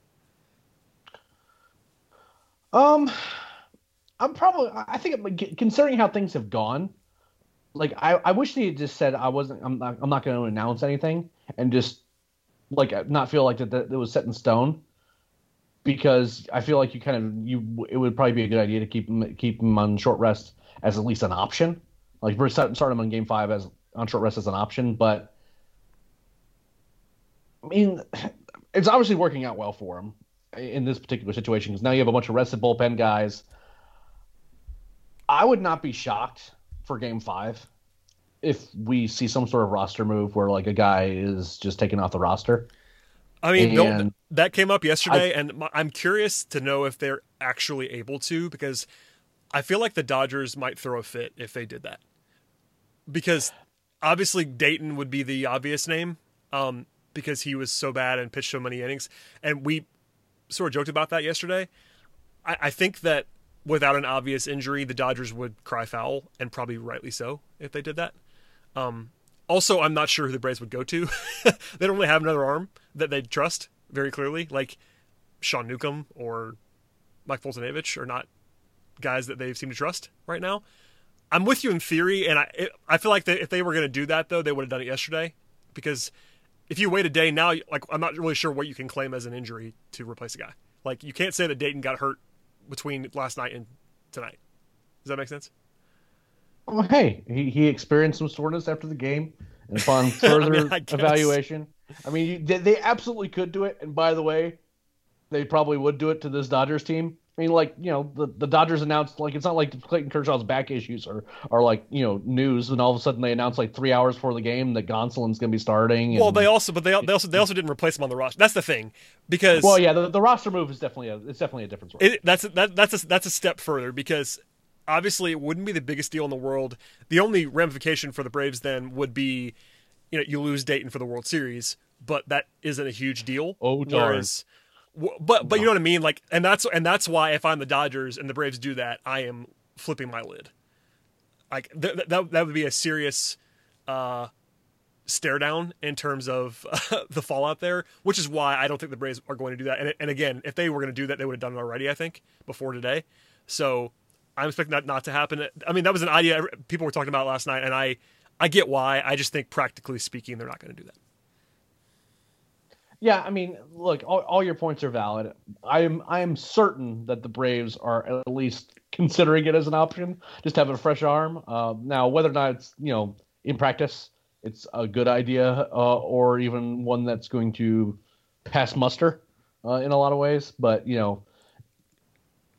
Um, I'm probably. I think it- considering how things have gone, like I, I wish they had just said I wasn't. I'm not. I'm not going to announce anything and just like uh, not feel like that, that it was set in stone. Because I feel like you kind of you. It would probably be a good idea to keep him keep him on short rest as at least an option. Like we're start start him on game five as on short rest as an option, but I mean, it's obviously working out well for him in this particular situation because now you have a bunch of rested bullpen guys. I would not be shocked for game five if we see some sort of roster move where like a guy is just taken off the roster. I mean, And- that came up yesterday, and I'm curious to know if they're actually able to because I feel like the Dodgers might throw a fit if they did that. Because obviously Dayton would be the obvious name um, because he was so bad and pitched so many innings, and we sort of joked about that yesterday. I, I think that without an obvious injury, the Dodgers would cry foul, and probably rightly so if they did that. Um, also, I'm not sure who the Braves would go to. they don't really have another arm that they trust very clearly, like Sean Newcomb or Mike Foltynewicz are not guys that they seem to trust right now. I'm with you in theory, and I I feel like if they were going to do that though, they would have done it yesterday, because if you wait a day now, like I'm not really sure what you can claim as an injury to replace a guy. Like you can't say that Dayton got hurt between last night and tonight. Does that make sense? Well, hey, he, he experienced some soreness after the game, and upon further mean, I evaluation, I mean, you, they, they absolutely could do it. And by the way, they probably would do it to this Dodgers team. I mean, like you know, the, the Dodgers announced like it's not like Clayton Kershaw's back issues are are like you know news, and all of a sudden they announced like three hours before the game that Gonsolin's going to be starting. And, Well, they also, but they, they also they also didn't replace him on the roster. That's the thing, because well, yeah, the, the roster move is definitely a it's definitely a difference. it, that's that, that's a, that's a step further because obviously it wouldn't be the biggest deal in the world. The only ramification for the Braves then would be, you know, you lose Dayton for the World Series, but that isn't a huge deal. Oh, darn. Whereas, but but you know what I mean, like, and that's and that's why if I'm the Dodgers and the Braves do that, I am flipping my lid. Like th- th- that that would be a serious. Uh, stare down in terms of the fallout there, which is why I don't think the Braves are going to do that. And, and again, if they were going to do that, they would have done it already, I think, before today. So I'm expecting that not to happen. I mean, that was an idea people were talking about last night, and I, I get why. I just think practically speaking, they're not going to do that. Yeah, I mean, look, all, all your points are valid. I am I am certain that the Braves are at least considering it as an option, just having a fresh arm. Uh, now, whether or not it's you know in practice, it's a good idea, uh, or even one that's going to pass muster uh, in a lot of ways. But you know,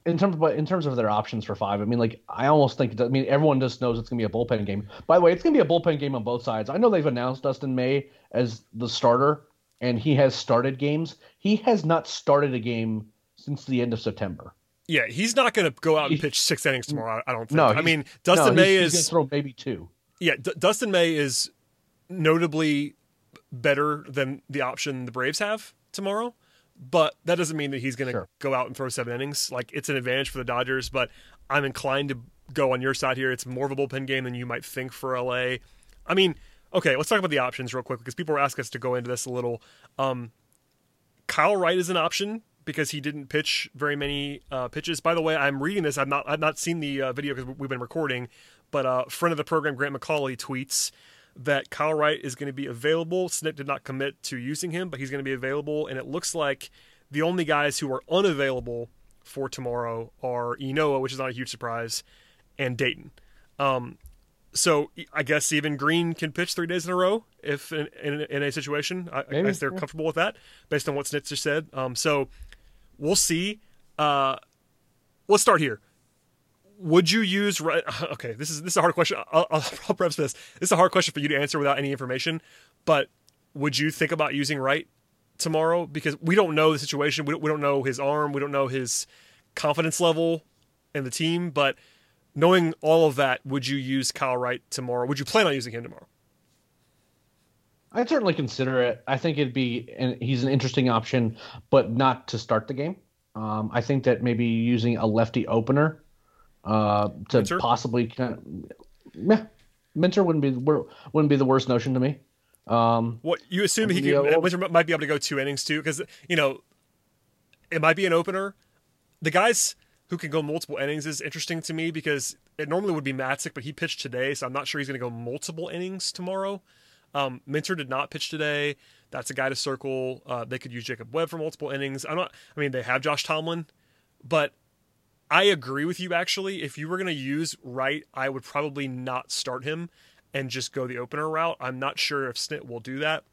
in terms of in terms of their options for five, I mean, like I almost think I mean everyone just knows it's gonna be a bullpen game. By the way, it's gonna be a bullpen game on both sides. I know they've announced Dustin May as the starter, and he has started games. He has not started a game since the end of September. Yeah, he's not going to go out and pitch six innings tomorrow. I don't think. No, I mean, Dustin no, May he's, he's is throw maybe two. yeah, D- Dustin May is notably better than the option the Braves have tomorrow. But that doesn't mean that he's going to Sure. go out and throw seven innings. Like it's an advantage for the Dodgers, but I'm inclined to go on your side here. It's more of a bullpen game than you might think for LA. I mean, okay, let's talk about the options real quick because people were asking us to go into this a little. Um, Kyle Wright is an option because he didn't pitch very many uh, pitches. By the way, I'm reading this. I've not I've not seen the uh, video because we've been recording, but uh, friend of the program Grant McAuley tweets that Kyle Wright is going to be available. Snit did not commit to using him, but he's going to be available. And it looks like the only guys who are unavailable for tomorrow are Ynoa, which is not a huge surprise, and Dayton. Um, so I guess even Greene can pitch three days in a row if in, in, in a situation. I, I, guess they're yeah. comfortable with that based on what Snitker said. Um, so we'll see. Uh, let's start here. Would you use Wright? Okay, this is this is a hard question. I'll, I'll, I'll preface this. This is a hard question for you to answer without any information. But would you think about using Wright tomorrow? Because we don't know the situation. We don't, we don't know his arm. We don't know his confidence level in the team. But knowing all of that, would you use Kyle Wright tomorrow? Would you plan on using him tomorrow? I'd certainly consider it. I think it'd be, and he's an interesting option, but not to start the game. Um, I think that maybe using a lefty opener uh, to Minter? possibly kind of, yeah, Minter wouldn't be wouldn't be the worst notion to me. Um, what you assume he can, well, Minter might be able to go two innings too, because you know it might be an opener. The guys who can go multiple innings is interesting to me because it normally would be Matzek, but he pitched today, so I'm not sure he's going to go multiple innings tomorrow. Um, Minter did not pitch today. That's a guy to circle. Uh, they could use Jacob Webb for multiple innings. I'm not. I mean, they have Josh Tomlin, but I agree with you. Actually, if you were going to use Wright, I would probably not start him and just go the opener route. I'm not sure if Snit will do that,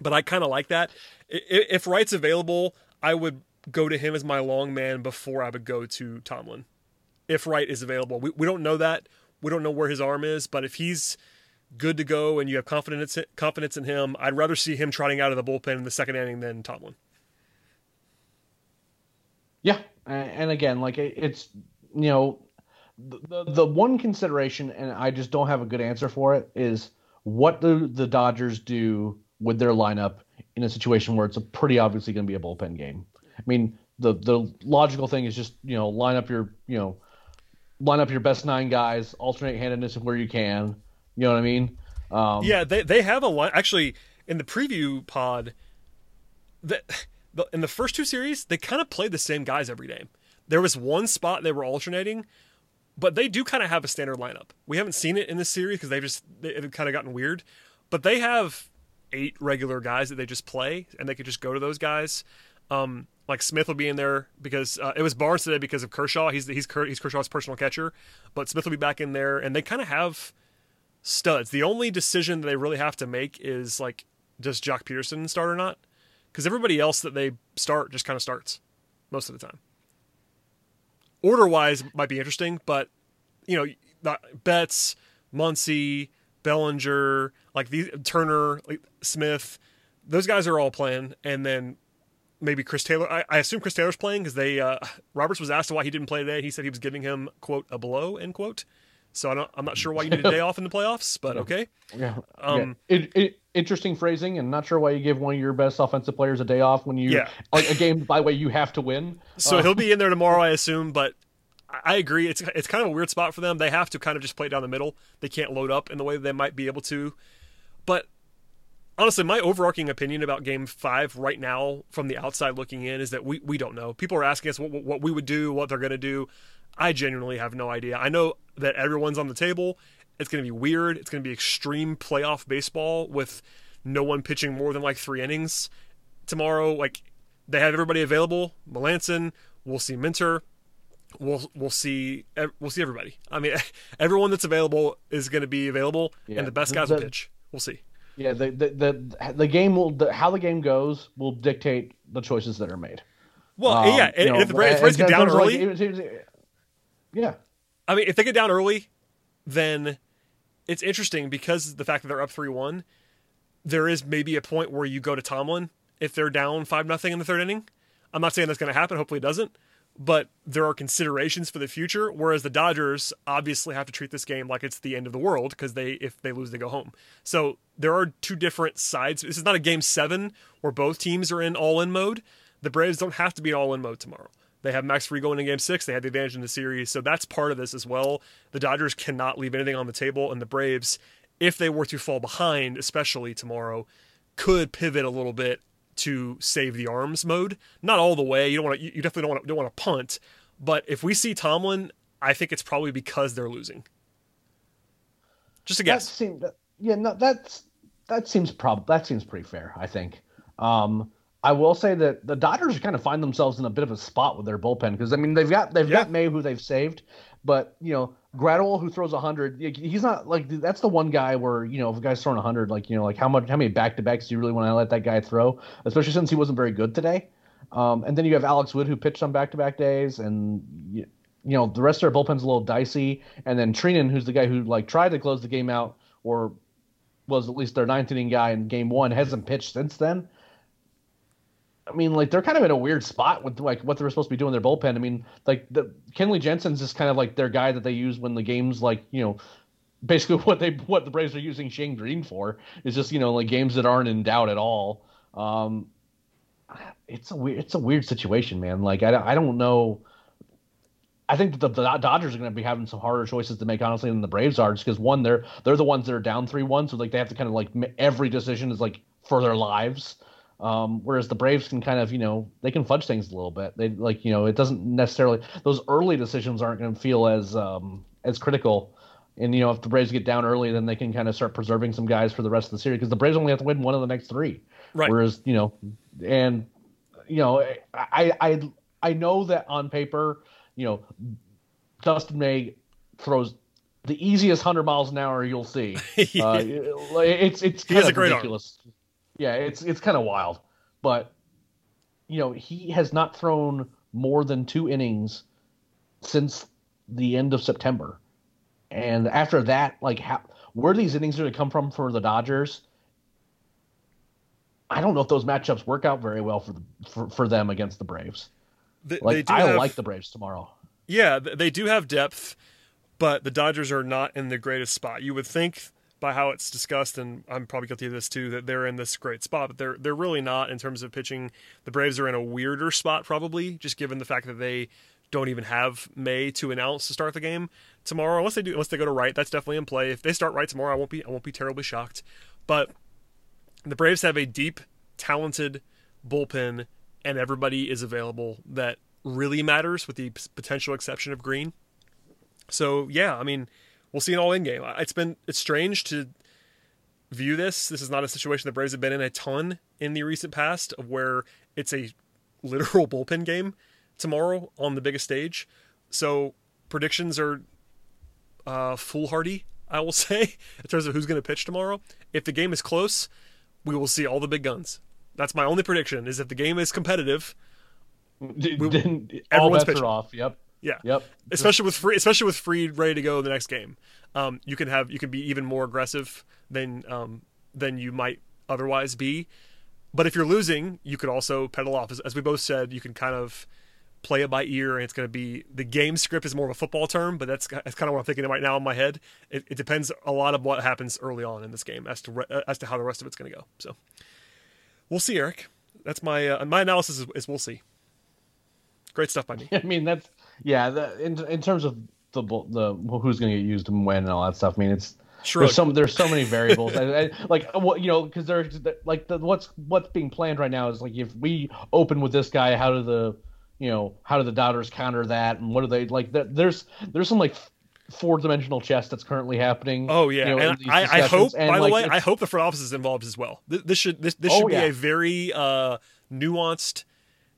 but I kind of like that. If Wright's available, I would go to him as my long man before I would go to Tomlin. If Wright is available, we we don't know that. We don't know where his arm is, but if he's good to go and you have confidence confidence in him, I'd rather see him trotting out of the bullpen in the second inning than Tomlin. Yeah, and again, like it's you know the the one consideration, and I just don't have a good answer for it is what do the Dodgers do with their lineup in a situation where it's a pretty obviously going to be a bullpen game. I mean, the the logical thing is just you know line up your you know line up your best nine guys, alternate handedness where you can you know what I mean? Um, yeah, they they have a line. Actually, in the preview pod, that in the first two series, they kind of played the same guys every day. There was one spot they were alternating, but they do kind of have a standard lineup. We haven't seen it in this series because they've just it kind of gotten weird. But they have eight regular guys that they just play, and they could just go to those guys. Um, like Smith will be in there because uh, it was Barnes today because of Kershaw. He's he's he's Kershaw's personal catcher, but Smith will be back in there, and they kind of have studs. The only decision that they really have to make is like, does Joc Pederson start or not? Because everybody else that they start just kind of starts most of the time. Order wise might be interesting, but you know, Betts, Muncy, Bellinger, like these Turner, like Smith, those guys are all playing, and then maybe Chris Taylor. I, I assume Chris Taylor's playing because they uh, Roberts was asked why he didn't play today. He said he was giving him quote a blow end quote. So I am not sure why you need a day off in the playoffs, but okay. Yeah. Um, yeah. It, it, interesting phrasing, and not sure why you give one of your best offensive players a day off when you yeah. a game. By the way, you have to win. So uh, he'll be in there tomorrow, I assume. But I agree, it's it's kind of a weird spot for them. They have to kind of just play down the middle. They can't load up in the way they might be able to. But honestly, my overarching opinion about Game Five right now, from the outside looking in, is that we we don't know. People are asking us what what we would do, what they're going to do. I genuinely have no idea. I know that everyone's on the table. It's going to be weird. It's going to be extreme playoff baseball with no one pitching more than like three innings tomorrow. Like they have everybody available. Melancon. We'll see Minter. We'll we'll see we'll see everybody. I mean, everyone that's available is going to be available, yeah. and the best guys will pitch. We'll see. Yeah, the the the, the game will the, how the game goes will dictate the choices that are made. Well, um, yeah, and, know, if the Braves, Braves get down early, like, yeah. I mean, if they get down early, then it's interesting because the fact that they're up three one, there is maybe a point where you go to Tomlin if they're down five nothing in the third inning. I'm not saying that's going to happen. Hopefully, it doesn't. But there are considerations for the future. Whereas the Dodgers obviously have to treat this game like it's the end of the world because they, if they lose, they go home. So there are two different sides. This is not a game seven where both teams are in all in mode. The Braves don't have to be all in mode tomorrow. They have Max Fried going in game six. They had the advantage in the series. So that's part of this as well. The Dodgers cannot leave anything on the table. And the Braves, if they were to fall behind, especially tomorrow, could pivot a little bit to save the arms mode. Not all the way. You don't want to. You definitely don't want to, don't want to punt. But if we see Tomlin, I think it's probably because they're losing. Just a guess. That, seem, that, Yeah, no, that's that seems prob that seems pretty fair. I think. Um, I will say that the Dodgers kind of find themselves in a bit of a spot with their bullpen because I mean they've got they've Yeah. got May who they've saved, but you know Graterol who throws hundred, he's not like that's the one guy where you know if a guy's throwing hundred, like you know like how much how many back to backs do you really want to let that guy throw, especially since he wasn't very good today. Um, and then you have Alex Wood who pitched on back to back days, and you, you know the rest of their bullpen's a little dicey, and then Treinen who's the guy who like tried to close the game out or was at least their ninth inning guy in game one hasn't pitched since then. I mean, like they're kind of in a weird spot with like what they're supposed to be doing in their bullpen. I mean, like the Kenley Jansen's just kind of like their guy that they use when the game's like you know, basically what they what the Braves are using Shane Greene for is just you know like games that aren't in doubt at all. Um, it's a weird it's a weird situation, man. Like I I don't know. I think the, the Dodgers are going to be having some harder choices to make, honestly, than the Braves are, just because one, they're they're the ones that are down three one, so like they have to kind of like every decision is like for their lives. Um, whereas the Braves can kind of, you know, they can fudge things a little bit. They like, you know, it doesn't necessarily those early decisions aren't going to feel as um, as critical. And you know, if the Braves get down early, then they can kind of start preserving some guys for the rest of the series because the Braves only have to win one of the next three. Right. Whereas, you know, and you know, I I I know that on paper, you know, Dustin May throws the easiest hundred miles an hour you'll see. Uh, it's it's He has kind a of great arm. Yeah, it's it's kind of wild, but you know he has not thrown more than two innings since the end of September, and after that, like how where these innings are going to come from for the Dodgers, I don't know if those matchups work out very well for the for, for them against the Braves. They, Like they do I have, like the Braves tomorrow. Yeah, they do have depth, but the Dodgers are not in the greatest spot. You would think by how it's discussed, and I'm probably guilty of this too, that they're in this great spot, but they're they're really not in terms of pitching. The Braves are in a weirder spot probably, just given the fact that they don't even have May to announce to start the game tomorrow. Unless they do, unless they go to Wright, that's definitely in play. If they start Wright tomorrow, I won't be I won't be terribly shocked. But the Braves have a deep, talented bullpen, and everybody is available that really matters, with the potential exception of Greene. So yeah, I mean, we'll see an all-in game. It's been it's strange to view this. This is not a situation the Braves have been in a ton in the recent past, of where it's a literal bullpen game tomorrow on the biggest stage. So predictions are uh, foolhardy, I will say, in terms of who's going to pitch tomorrow. If the game is close, we will see all the big guns. That's my only prediction. Is if the game is competitive, Then all everyone's bets pitching. are off. Yep. Yeah, Yep. especially with free, especially with Fried ready to go the next game. Um, you can have you can be even more aggressive than um, than you might otherwise be. But if you're losing, you could also pedal off. As, as we both said, you can kind of play it by ear, and it's going to be the game script is more of a football term, but that's that's kind of what I'm thinking right now in my head. It, it depends a lot of what happens early on in this game as to re- as to how the rest of it's going to go. So we'll see, Eric. That's my uh, my analysis is, is we'll see. Great stuff by me. I mean that's yeah. The, in in terms of the the who's going to get used and when and all that stuff. I mean it's Shrug. there's some there's so many variables. I, I, like what you know because there's like the, what's what's being planned right now is like if we open with this guy, how do the you know how do the Dodgers counter that and what do they like? There, there's there's some like four dimensional chess that's currently happening. Oh yeah, you know, and I, I hope. And, by like, the way, I hope the front office is involved as well. This, this should this, this Oh, should be yeah. a very uh, nuanced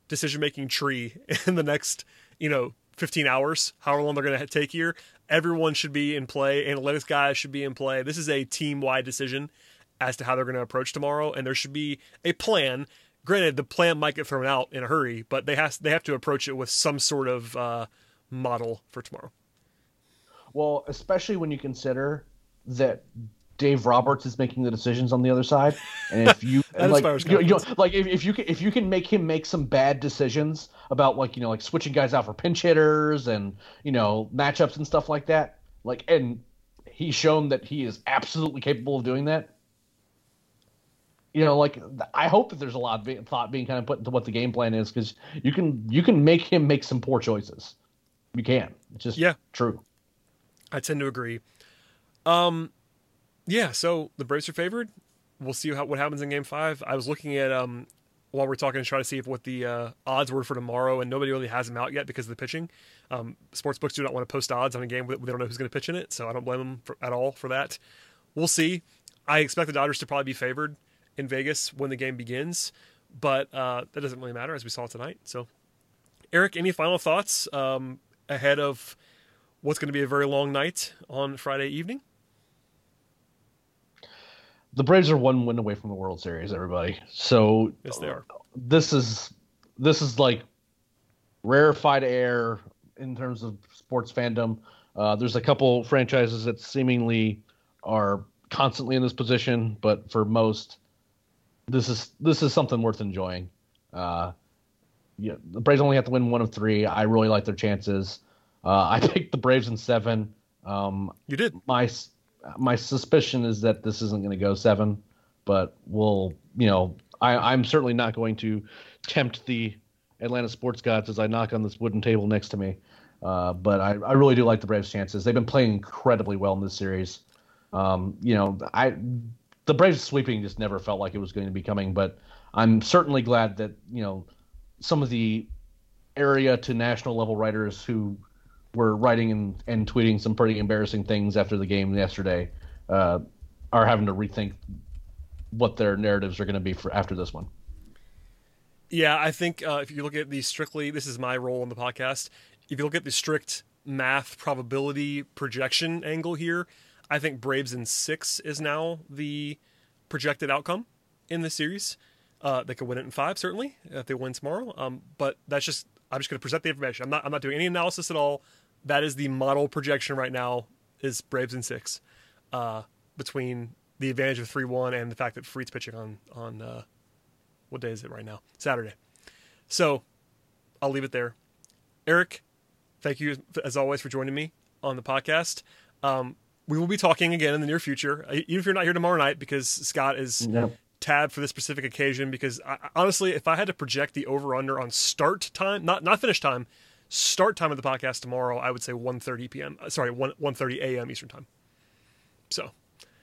decision making tree in the next you know 15 hours, however long they're going to take here. Everyone should be in play. Analytics guys should be in play. This is a team wide decision as to how they're going to approach tomorrow, and there should be a plan. Granted, the plan might get thrown out in a hurry, but they has they have to approach it with some sort of uh, model for tomorrow. Well, especially when you consider that Dave Roberts is making the decisions on the other side, and if you and, like, you, you know, like if, if you can if you can make him make some bad decisions about like you know like switching guys out for pinch hitters and you know matchups and stuff like that, like and he's shown that he is absolutely capable of doing that. You know, like I hope that there's a lot of thought being kind of put into what the game plan is because you can you can make him make some poor choices. You can. It's just Yeah. true. I tend to agree. Um, yeah. So the Braves are favored. We'll see how, what happens in Game Five. I was looking at um while we are talking to try to see if what the uh, odds were for tomorrow, and nobody really has them out yet because of the pitching. Um, sports books do not want to post odds on a game they don't know who's going to pitch in it, so I don't blame them for, at all for that. We'll see. I expect the Dodgers to probably be favored in Vegas when the game begins, but uh, that doesn't really matter as we saw tonight. So, Eric, any final thoughts um, ahead of what's going to be a very long night on Friday evening? The Braves are one win away from the World Series, everybody. So yes, they are. This is this is like rarefied air in terms of sports fandom. Uh, there's a couple franchises that seemingly are constantly in this position, but for most, this is this is something worth enjoying. Uh, yeah, the Braves only have to win one of three. I really like their chances. Uh, I picked the Braves in seven. Um, you did. My my suspicion is that this isn't going to go seven, but we'll you know I, I'm certainly not going to tempt the Atlanta sports gods as I knock on this wooden table next to me. Uh, but I, I really do like the Braves' chances. They've been playing incredibly well in this series. Um, you know, I the Braves sweeping just never felt like it was going to be coming, but I'm certainly glad that you know some of the area to national level writers who were writing and, and tweeting some pretty embarrassing things after the game yesterday uh, are having to rethink what their narratives are going to be for after this one. Yeah, I think uh, if you look at the strictly, this is my role on the podcast. If you look at the strict math probability projection angle here, I think Braves in six is now the projected outcome in the series. Uh, they could win it in five, certainly, if they win tomorrow. Um, but that's just I'm just going to present the information. I'm not I'm not doing any analysis at all. That is the model projection right now is Braves in six, uh, between the advantage of three one and the fact that Fried's pitching on on uh, what day is it right now? Saturday. So I'll leave it there. Eric, thank you as always for joining me on the podcast. Um, we will be talking again in the near future, uh, even if you're not here tomorrow night, because Scott is Yep. tabbed for this specific occasion. Because I, honestly, if I had to project the over under on start time, not not finish time, start time of the podcast tomorrow, I would say 1.30 p.m. uh, Sorry, 1 1.30 a.m. Eastern time. So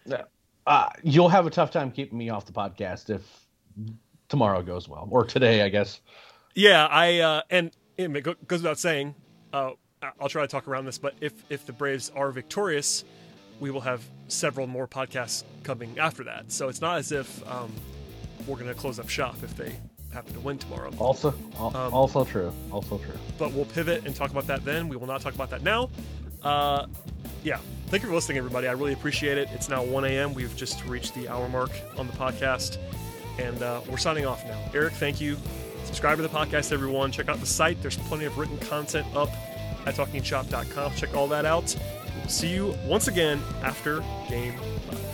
Yeah. Uh, you'll have a tough time keeping me off the podcast if tomorrow goes well, or today, I guess. Yeah, I uh, and, and it goes without saying. Uh, I'll try to talk around this, but if if the Braves are victorious, we will have several more podcasts coming after that. So it's not as if um, we're going to close up shop if they happen to win tomorrow. Also, um, also true. Also true. But we'll pivot and talk about that then. We will not talk about that now. Uh, yeah. Thank you for listening, everybody. I really appreciate it. It's now 1 a.m. We've just reached the hour mark on the podcast, and uh, we're signing off now. Eric, thank you. Subscribe to the podcast, everyone. Check out the site. There's plenty of written content up at talkingchop.com. Check all that out. See you once again after game five.